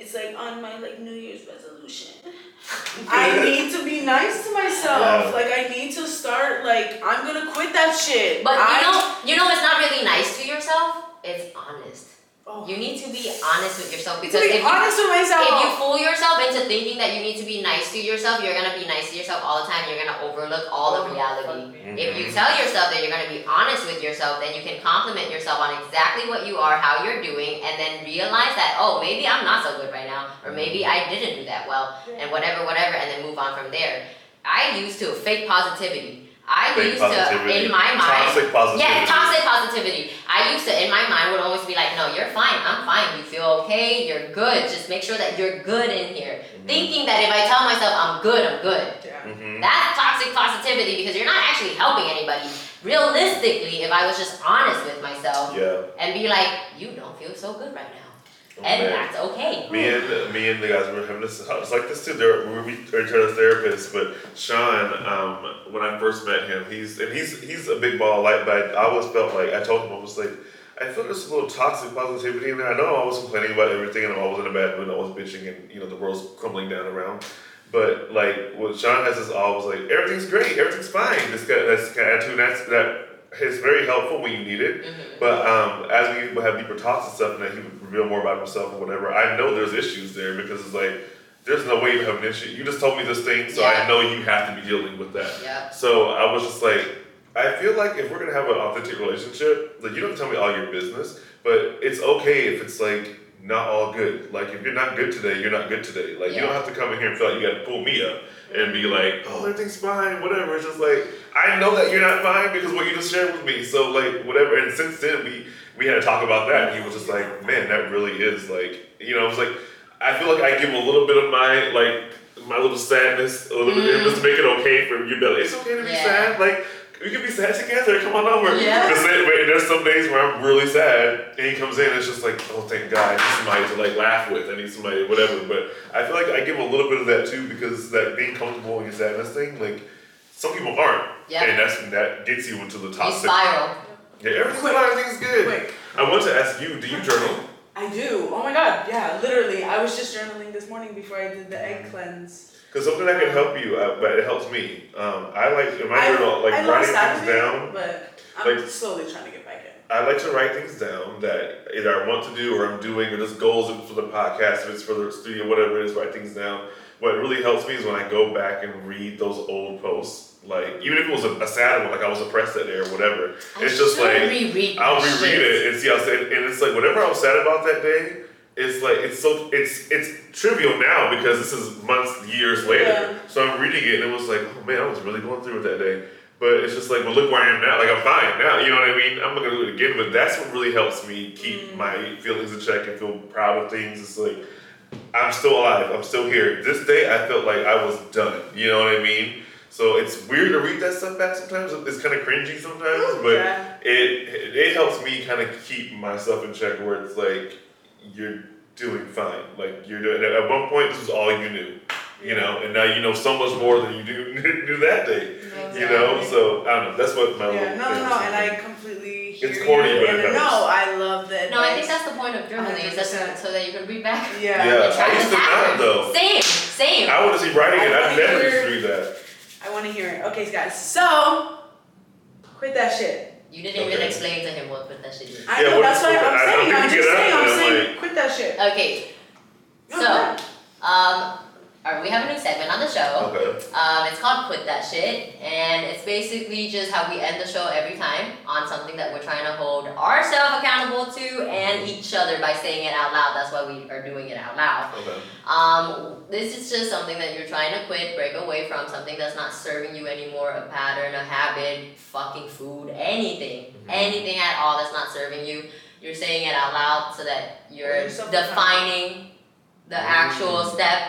it's like on my like New Year's resolution. I need to be nice to myself. Yeah. Like I need to start like I'm gonna quit that shit. But you know, you know, it's not really nice to yourself. It's honest. Oh, You need to be honest with yourself to because be if you with myself. If you fool yourself into thinking that you need to be nice to yourself, you're gonna be nice to yourself all the time. You're gonna overlook all the reality. Mhm. If you tell yourself that you're gonna be honest with yourself, then you can compliment yourself on exactly what you are, how you're doing, and then realize that oh maybe I'm not so good right now, or maybe I didn't do that well, and whatever, whatever, and then move on from there. I used to fake positivity. I Fake used to in my mind. Toxic positivity. Yeah, toxic positivity. I used to, in my mind, would always be like, no, you're fine. I'm fine. You feel okay. You're good. Just make sure that you're good in here. Mhm. Thinking that if I tell myself I'm good, I'm good. yeah. Mhm. That's toxic positivity because you're not actually helping anybody. Realistically, if I was just honest with myself Yeah. and be like, you don't feel so good right now. Oh, and man. that's okay. Me and me and the guys were having this. I was like this too. They're we each other's therapists. But Sean, um, when I first met him, he's and he's he's a big ball like. But I always felt like I told him I was like, I feel there's a little toxic positivity in there. I know I was complaining about everything and I'm always in a bad mood. I was bitching and you know the world's crumbling down around. But like what Sean has is always like everything's great, everything's fine. This guy that's kind of attitude that's that is very helpful when you need it. Mhm. But um, as we would have deeper talks and stuff, and that he would reveal more about himself or whatever, I know there's issues there because it's like, there's no way you have an issue. You just told me this thing, so Yeah. I know you have to be dealing with that. Yep. So I was just like, I feel like if we're gonna have an authentic relationship, like you don't have to tell me all your business, but it's okay if it's like not all good. Like if you're not good today, you're not good today. Like you don't have to come in here and feel like you gotta pull me up and be like, oh, everything's fine, whatever. It's just like I know that you're not fine because what you just shared with me. So like whatever. And since then we we had to talk about that. And he was just like, man, that really is like you know. I was like, I feel like I give a little bit of my like my little sadness a little bit mm. just to make it okay for you. to like, It's okay to be Yeah. sad. Like we can be sad together. Come on over. Yeah. Because then- but there's some days where I'm really sad, and he comes in, and it's just like, oh, thank God, I need somebody to like laugh with. I need somebody, whatever. But I feel like I give a little bit of that too, because that being comfortable in your sadness thing, like some people aren't, Yeah. and that's that gets you into the You toxic. spiral. Yeah, everything's Quick. fine, everything's good. Quick. I want to ask you, do you journal? I do. Oh my god, yeah, literally. I was just journaling this morning before I did the egg cleanse. Because something that can help you, uh, but it helps me. Um, I like in my I- journal, like I writing things down. But I'm Like- slowly trying to get back in. I like to write things down that either I want to do or I'm doing, or just goals for the podcast, if it's for the studio, whatever it is, write things down. What really helps me is when I go back and read those old posts. Like, even if it was a, a sad one, like I was depressed that day or whatever, I it's just like, reread I'll reread shit. it and see how sad, and it's like, whatever I was sad about that day, it's like, it's so, it's, it's trivial now because this is months, years later. Yeah. So I'm reading it and it was like, oh man, I was really going through it that day. But it's just like, well, look where I am now. Like, I'm fine now. You know what I mean? I'm not gonna do it again, but that's what really helps me keep Mm. my feelings in check and feel proud of things. It's like, I'm still alive. I'm still here. This day, I felt like I was done. You know what I mean? So it's weird to read that stuff back sometimes. It's kind of cringy sometimes, but yeah. it, it it helps me kind of keep myself in check where it's like you're doing fine. Like you're doing. At one point, this is all you knew, you know, and now you know so much more than you do knew that day. You know, so I don't know. That's what my Yeah, little no, no, no, and I completely hear It's you. corny, but and it no. I love that. No, I think that's the point of journaling, is just 100%. so that you can read back. Yeah. Yeah, I used to not though. Same, same. I want to see writing it. I I never used hear- to read that. I want to hear it. Okay, guys. So, quit that shit. You didn't even Okay. explain to him what what that shit is. I Yeah, know. what That's is what I'm that? I- I'm saying. I'm thinking just it out saying. I'm and I'm saying. like- Quit that shit. Okay, No, so- no. um, alright, we have a new segment on the show. Okay. Um, it's called Quit That Shit, and it's basically just how we end the show every time on something that we're trying to hold ourselves accountable to and each other by saying it out loud. That's why we are doing it out loud. Okay. Um, this is just something that you're trying to quit, break away from, something that's not serving you anymore, a pattern, a habit, fucking food, anything, Mhm. anything at all that's not serving you. You're saying it out loud so that you're defining the actual Mm. step,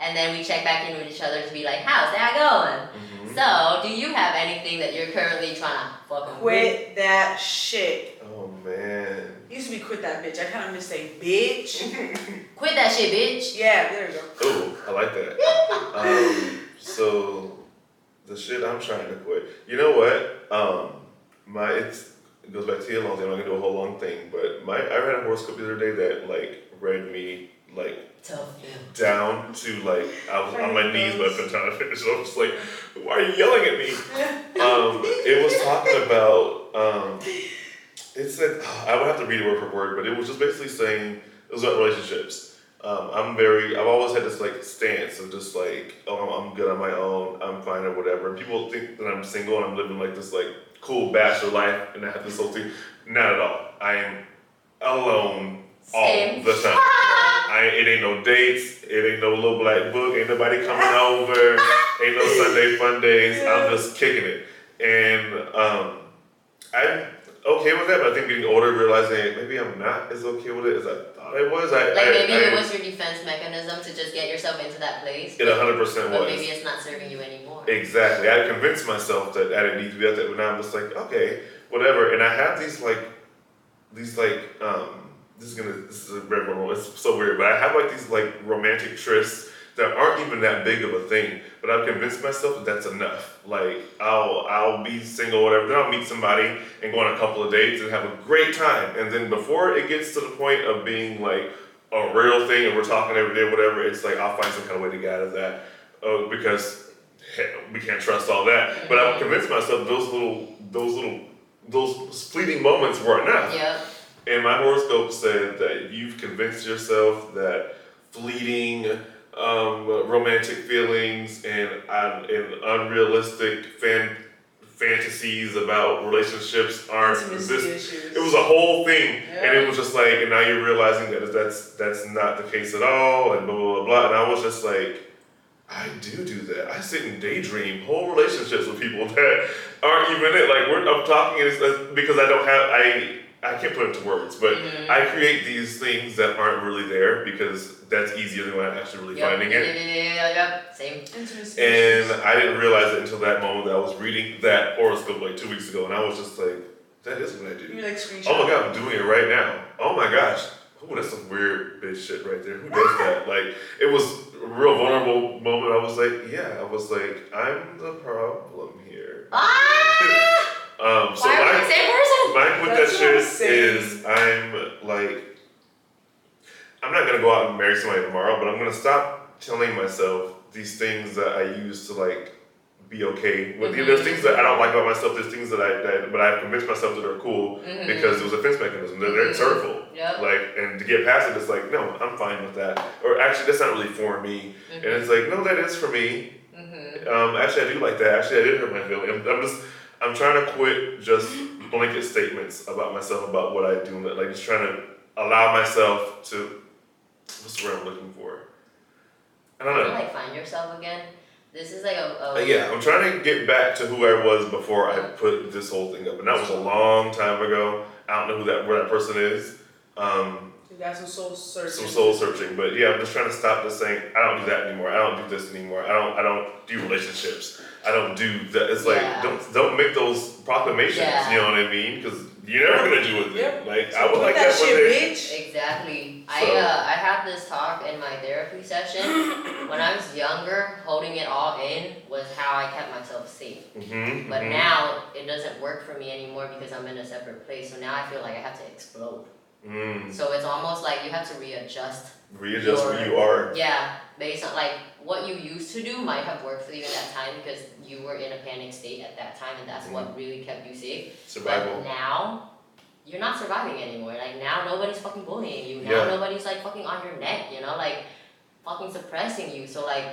and then we check back in with each other to be like, how's that going? Mhm. So, do you have anything that you're currently trying to fucking Quit that shit. Oh man. Used to be quit that bitch. I kind of miss saying bitch. Quit that shit, bitch. Yeah, there you go. Oh, I like that. um, so the shit I'm trying to quit. You know what? Um, my it's it goes back to your long thing. I'm not gonna do a whole long thing, but my I read a horoscope the other day that like read me like Tough. Yeah. down to like I was on my knees by the time I finished. I was just like, why are you yelling at me? Um, it was talking about um, it said I would have to read it word for word, but it was just basically saying it was about relationships. Um, I'm very I've always had this like stance of just like oh I'm, I'm good on my own I'm fine or whatever. And people think that I'm single and I'm living like this like cool bachelor life and I have this whole thing. Not at all. I am alone all the time. I it ain't no dates, it ain't no little black book, ain't nobody coming over, ain't no Sunday fun days. I'm just kicking it. And um I'm okay with that, but I think getting older, realizing maybe I'm not as okay with it as I thought I was. I, Like I, maybe I, it was your defense mechanism to just get yourself into that place. it hundred percent But was. maybe it's not serving you anymore. Exactly. I convinced myself that I didn't need to be out there, but now I'm just like, okay, whatever. And I have these like, these like, um, this is gonna, this is a red one. It's so weird, but I have like these like romantic trysts that aren't even that big of a thing. But I've convinced myself that that's enough. Like I'll, I'll be single, whatever. Then I'll meet somebody and go on a couple of dates and have a great time. And then before it gets to the point of being like a real thing and we're talking every day, whatever, it's like I'll find some kind of way to get out of that. Uh, because we can't trust all that. But I've convinced myself those little, those little, those fleeting moments were enough. Yep. And my horoscope said that you've convinced yourself that fleeting, um, romantic feelings and um, and unrealistic fan fantasies about relationships aren't this. It was a whole thing, and it was just like, and now you're realizing that that's that's not the case at all, and blah blah blah. blah. And I was just like, I do do that. I sit and daydream whole relationships with people that aren't even it. Like we're I'm talking is because I don't have I I can't put it into words, but Mhm. I create these things that aren't really there because that's easier than when I'm actually really Yep. finding Yep. it. Yep. Yep. Yep. Same. Intimacy And. I didn't realize it until that moment that I was reading that horoscope like two weeks ago, and I was just like, that is what I do. You like screenshot. Oh my god, I'm doing it right now. Oh my gosh. Oh, that's some weird bitch shit right there. Who does that? Like, it was a real vulnerable moment. I was like, yeah, I was like, I'm the problem here. Ah! Um, so Why are my, the same person? mine with that what I'm shit is I'm like, I'm not gonna go out and marry somebody tomorrow, but I'm gonna stop telling myself these things that I used to like be okay with. Mhm. There's things that I don't like about myself. There's things that I, that, but I've convinced myself that are cool Mhm. because it was a defense mechanism. They're, they're it's Mhm. hurtful. Yep. Like, and to get past it, it's like, no, I'm fine with that. Or actually, that's not really for me. And Mhm. it's like, no, that is for me. Mhm. Um, actually, I do like that. Actually, I did hurt my feelings. I'm, I'm just, I'm trying to quit just blanket statements about myself about what I do. Like, just trying to allow myself to, what's the word I'm looking for? I don't You know. like find yourself again. This is like a, a Uh, yeah, I'm trying to get back to who I was before I put this whole thing up, and that was a long time ago. I don't know who that where that person is. Um, You got some soul searching. some soul searching, but yeah, I'm just trying to stop this saying I don't do that anymore. I don't do this anymore. I don't. I don't do relationships. I don't do that. It's like Yeah. don't don't make those proclamations. Yeah. You know what I mean? Because you're never gonna do it. Yep. Like So I would like that, that, one day. bitch. Exactly. I So- uh, I had this talk in my therapy session. when I was younger, holding it all in was how I kept myself safe. Mm-hmm, But now it doesn't work for me anymore because I'm in a separate place. So now I feel like I have to explode. Mm, So it's almost like you have to readjust. readjust who you are. Yeah, based on like what you used to do might have worked for you at that time because you were in a panic state at that time and that's what really kept you safe. Survival. But now, you're not surviving anymore. Like now, nobody's fucking bullying you. Now, Yeah. nobody's like fucking on your neck. You know, like fucking suppressing you. So like,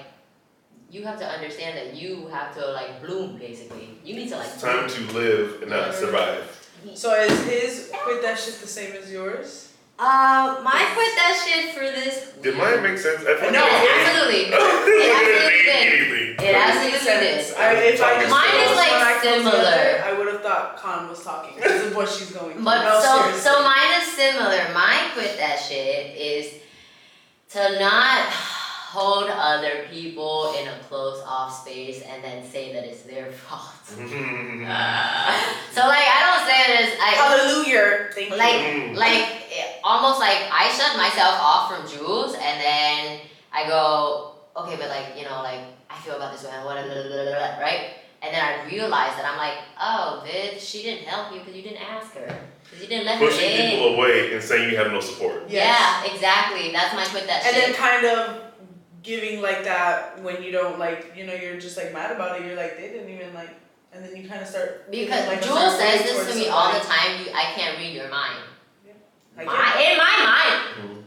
you have to understand that you have to like bloom. Basically, you need to like. It's time to live and not survive. So is his quit that shit the same as yours? Uh, my quit that shit for this. Did mine make sense? I feel No, it absolutely. did. It absolutely didn't did. mean anything. It absolutely did. I, if I just Mine is, like, I similar. it, I would have thought Con was talking because of what she's going through. But no, so seriously. so mine is similar. My quit that shit is to not hold other people in a closed off space and then say that it's their fault. so like I don't say this I Hallelujah. Thank like Mm. like eh, almost like I shut myself off from Jules and then I go, okay, but like, you know, like I feel about this way, what right? And then I realized that I'm like, oh, bitch, she didn't help you because you didn't ask her. Because you didn't let her Pushing people away and saying you have no support. Yes. Yeah, exactly. That's my quit that and shit. then kind of giving like that when you don't like you know you're just like mad about it you're like they didn't even like and then you kind of start because like, a Jules certain says this to me all the time. You, I can't read your mind. I My, in my mind. Mhm.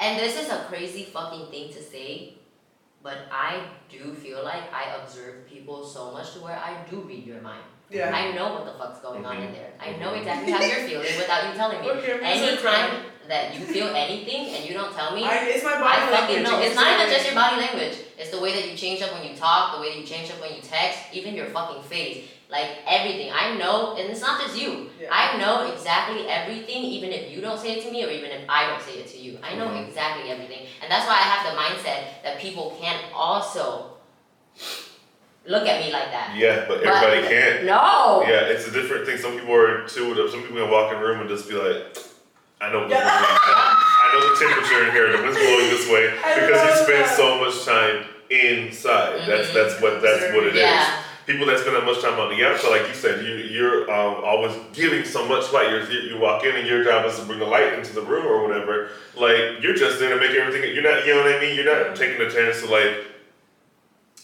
And this is a crazy fucking thing to say, but I do feel like I observe people so much to where I do read your mind. yeah I know what the fuck's going on in there. I know Mhm. exactly how you're feeling without you telling me. okay, I'm just like, Anytime that you feel anything and you don't tell me, I, it's my I body fucking language know. It's not even just your body language. It's the way that you change up when you talk, the way that you change up when you text, even your fucking face. Like everything. I know, and it's not just you. Yeah. I know exactly everything, even if you don't say it to me or even if I don't say it to you. I know Mhm. exactly everything. And that's why I have the mindset that people can't also look at me like that. Yeah, but everybody can't. No! Yeah, it's a different thing. Some people are too. Some people can walk in a room and just be like, "I know, Yeah. this. I know the temperature in here. The wind's blowing this way because you love spend so much time inside. That's Mhm. that's what that's what it is. Yeah. People that spend that much time on the outside, like you said, you you're um, always giving so much light. You're, you you walk in and your job is to bring the light into the room or whatever. Like you're just there to make everything. You're not, you know what I mean. You're not taking the chance to like.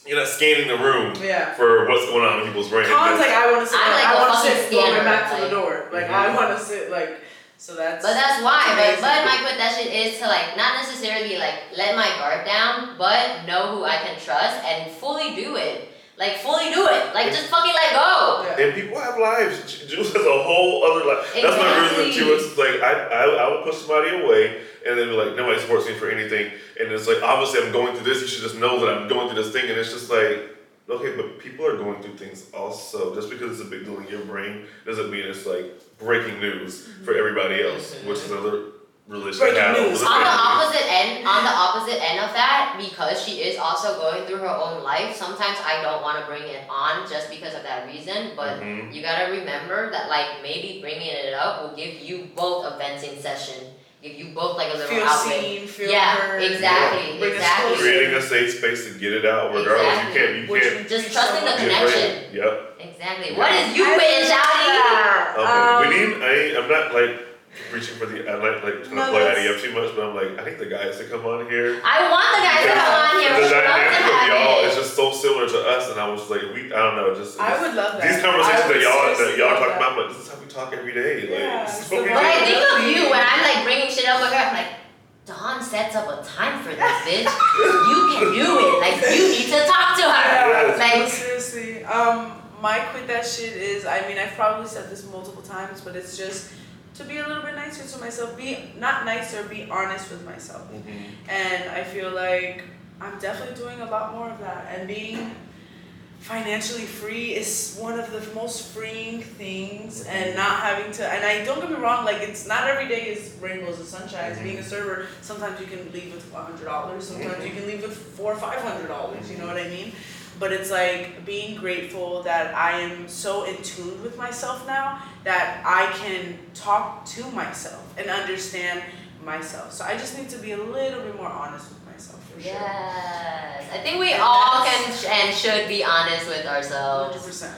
You're not scanning the room yeah for what's going on in people's brains. Colin's like I want to sit I'm like I a want to sit going scanner, back to the door like Mhm. I want to sit like so that's But that's why, That's but, but my quit that shit is to like not necessarily like let my guard down, but know who I can trust and fully do it. Like fully do it. Like just fucking let go. yeah. And people have lives. J- Jules has a whole other life. That's my reason too. Exactly. It's like I, I I would push somebody away and then be like, nobody supports me for anything. And it's like obviously I'm going through this. You should just know that I'm going through this thing. And it's just like, okay, but people are going through things also. Just because it's a big deal in your brain doesn't mean it's like breaking news for everybody else, which is another religion Breaking I have. news. On the opposite end, on the opposite end of that, because she is also going through her own life, sometimes I don't want to bring it on just because of that reason. But Mhm. you gotta remember that like maybe bringing it up will give you both a venting session, give you both like a little feel outlet. seen feel yeah, heard exactly, Bring us exactly. closer. Creating a safe space to get it out, regardless. Exactly. You can't. You Which can't. Just preach trusting the much. connection. Yep. Exactly. Yeah. What is you I quitting, love shouting? that. Okay, Um, we need. I I'm not like reaching for the. I'm not like trying No, to play that's- Addy too much, but I'm like I need the guys to come on here. I want the guys to come on here. The We love to dynamic of have y'all it. is just so similar to us, and I was like, we. I don't know, just. I would love that these conversations that y'all that y'all talk that. about, but this is how we talk every day. Like, Yeah, this is it's what we the But I think of you when I'm like bringing shit up with her. I'm like, Dawn sets up a time for this, bitch. You can do it. Like you need to talk to her. Yeah, Yes. Like seriously. Um, my quit that shit is. I mean, I've probably said this multiple times, but it's just to be a little bit nicer to myself. Be not nicer, be honest with myself. Mhm. And I feel like I'm definitely doing a lot more of that. And being financially free is one of the most freeing things. And not having to. And I don't get me wrong. Like it's not every day is rainbows and sunshines. Mhm. Being a server, sometimes you can leave with a hundred dollars. Sometimes you can leave with four or five hundred dollars. You know what I mean? But it's like being grateful that I am so in tune with myself now that I can talk to myself and understand myself. So I just need to be a little bit more honest with myself for sure. Yes. I think we And all can sh- and should be honest with ourselves. 100%.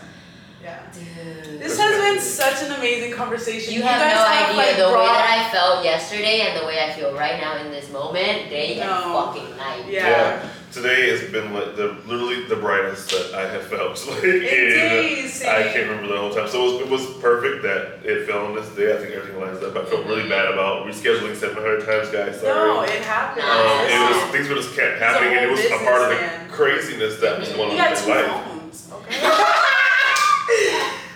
Yeah. Dude. This has been such an amazing conversation. You have guys no idea like, the way that I felt yesterday and the way I feel right now in this moment, day and No. fucking night. Yeah. Today has been like the literally the brightest that I have felt. Like It. I can't remember the whole time. So it was, it was perfect that it fell on this day. I think everything lines up. I felt really Mhm. bad about rescheduling 700 times, guys. Sorry. No, it happened. Um, it was things were just kept happening, and it was a part of the man. craziness that was going on in two life. phones, okay?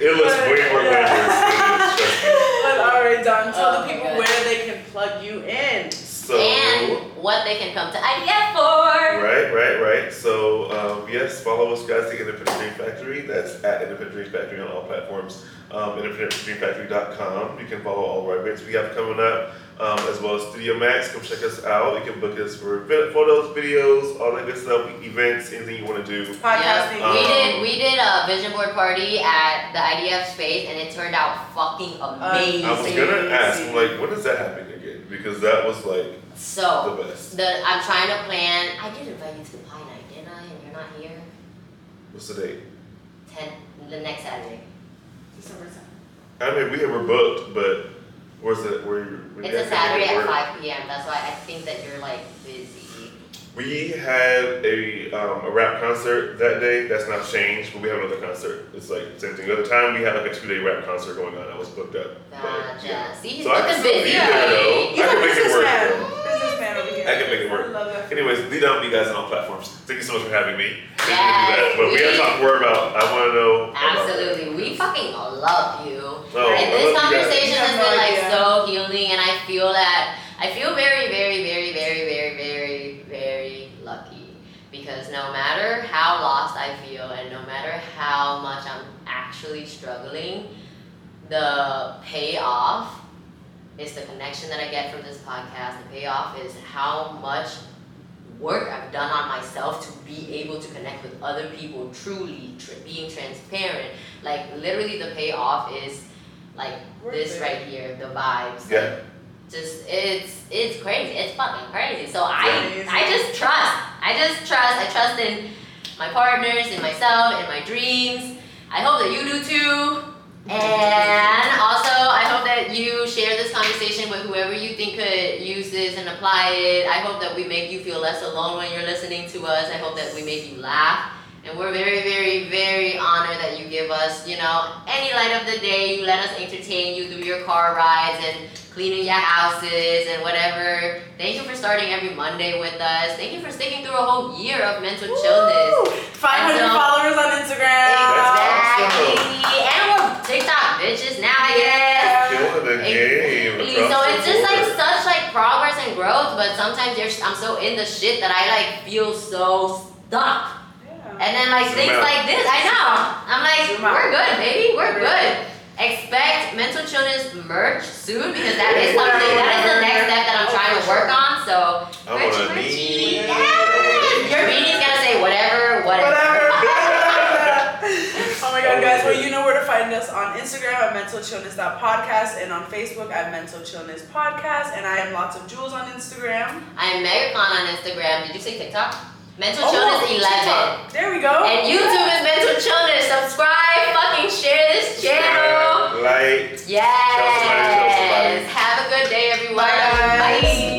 It was But, way more yeah. glamorous than it is. But alright, Don, tell Oh the people God. where they can plug you in. So. And what they can come to IDF for. Right, right, right. So um, yes, follow us, guys. The Independent Dream Factory. That's at Independent Dream Factory on all platforms. Um, IndependentDreamFactory.com. You can follow all of our events we have coming up. um, as well as Studio Max. Come check us out. You can book us for vi- photos, videos, all that good stuff, events, anything you want to do. Podcasting. Yeah, we Um, did we did a vision board party at the IDF space and it turned out fucking amazing. I was gonna ask, I'm like, when is that happening again? Because that was like so the best. the I'm trying to plan. I did invite you to the pie night, didn't I? And you're not here. What's the date? Ten the next Saturday. December 10th. I mean, we were booked, but where's it? Where you? we It's a Saturday at five PM. That's why I think that you're like busy. We had a um, a rap concert that day. That's not changed, but we have another concert. It's like same thing. The other time we had like a two day rap concert going on. I was booked up. but, Gotcha. yeah. See, he's So I can looking still be busy there though. already. He's I a can make it work. Businessman. though. Businessman over here. I can make it work. Love that. Anyways, lead down to you guys on all platforms. Thank you so much for having me. We can do Yes, that. But we gotta talk more about. I want to know. Absolutely. We fucking love you. Oh, and this love conversation You has been like idea. so healing and I feel that I feel very, very, very, very, very, very, very lucky. Because no matter how lost I feel and no matter how much I'm actually struggling, the payoff is the connection that I get from this podcast. The payoff is how much work I've done on myself to be able to connect with other people truly, tr- being transparent. Like literally, the payoff is like Worth this it. right here, the vibes. Yeah. Just it's it's crazy. It's fucking crazy. So I I just trust. I just trust. I trust in my partners, in myself, in my dreams. I hope that you do too. And also, I hope that you share this conversation with whoever you think could use this and apply it. I hope that we make you feel less alone when you're listening to us. I hope that we make you laugh. And we're very, very, very honored that you give us, you know, any light of the day. You let us entertain you through your car rides and cleaning your houses and whatever. Thank you for starting every Monday with us. Thank you for sticking through a whole year of mental chillness. 500 so- followers on Instagram. Exactly. And we're TikTok bitches now, I guess. Killing the game. Exactly. across So it's just like such like progress and growth, but sometimes you're, I'm so in the shit that I like feel so stuck. Yeah. And then like Zoom things out. like this, I know. I'm like, Zoom we're good, baby, we're We're good. Expect mental chillness merch soon because that is something that is the next step that I'm trying to work on. So I want merchy, us on Instagram at Mental Chillness Podcast and on Facebook at Mental Chillness Podcast. And I am Lots of Jewels on Instagram. I am Megacon on Instagram. Did you say TikTok? Mental oh, Chillness no, 11. There we go. And YouTube is Mental Chillness. Subscribe, fucking share this channel. Share, like. Yes. Somebody, Have a good day, everyone. Bye. Bye.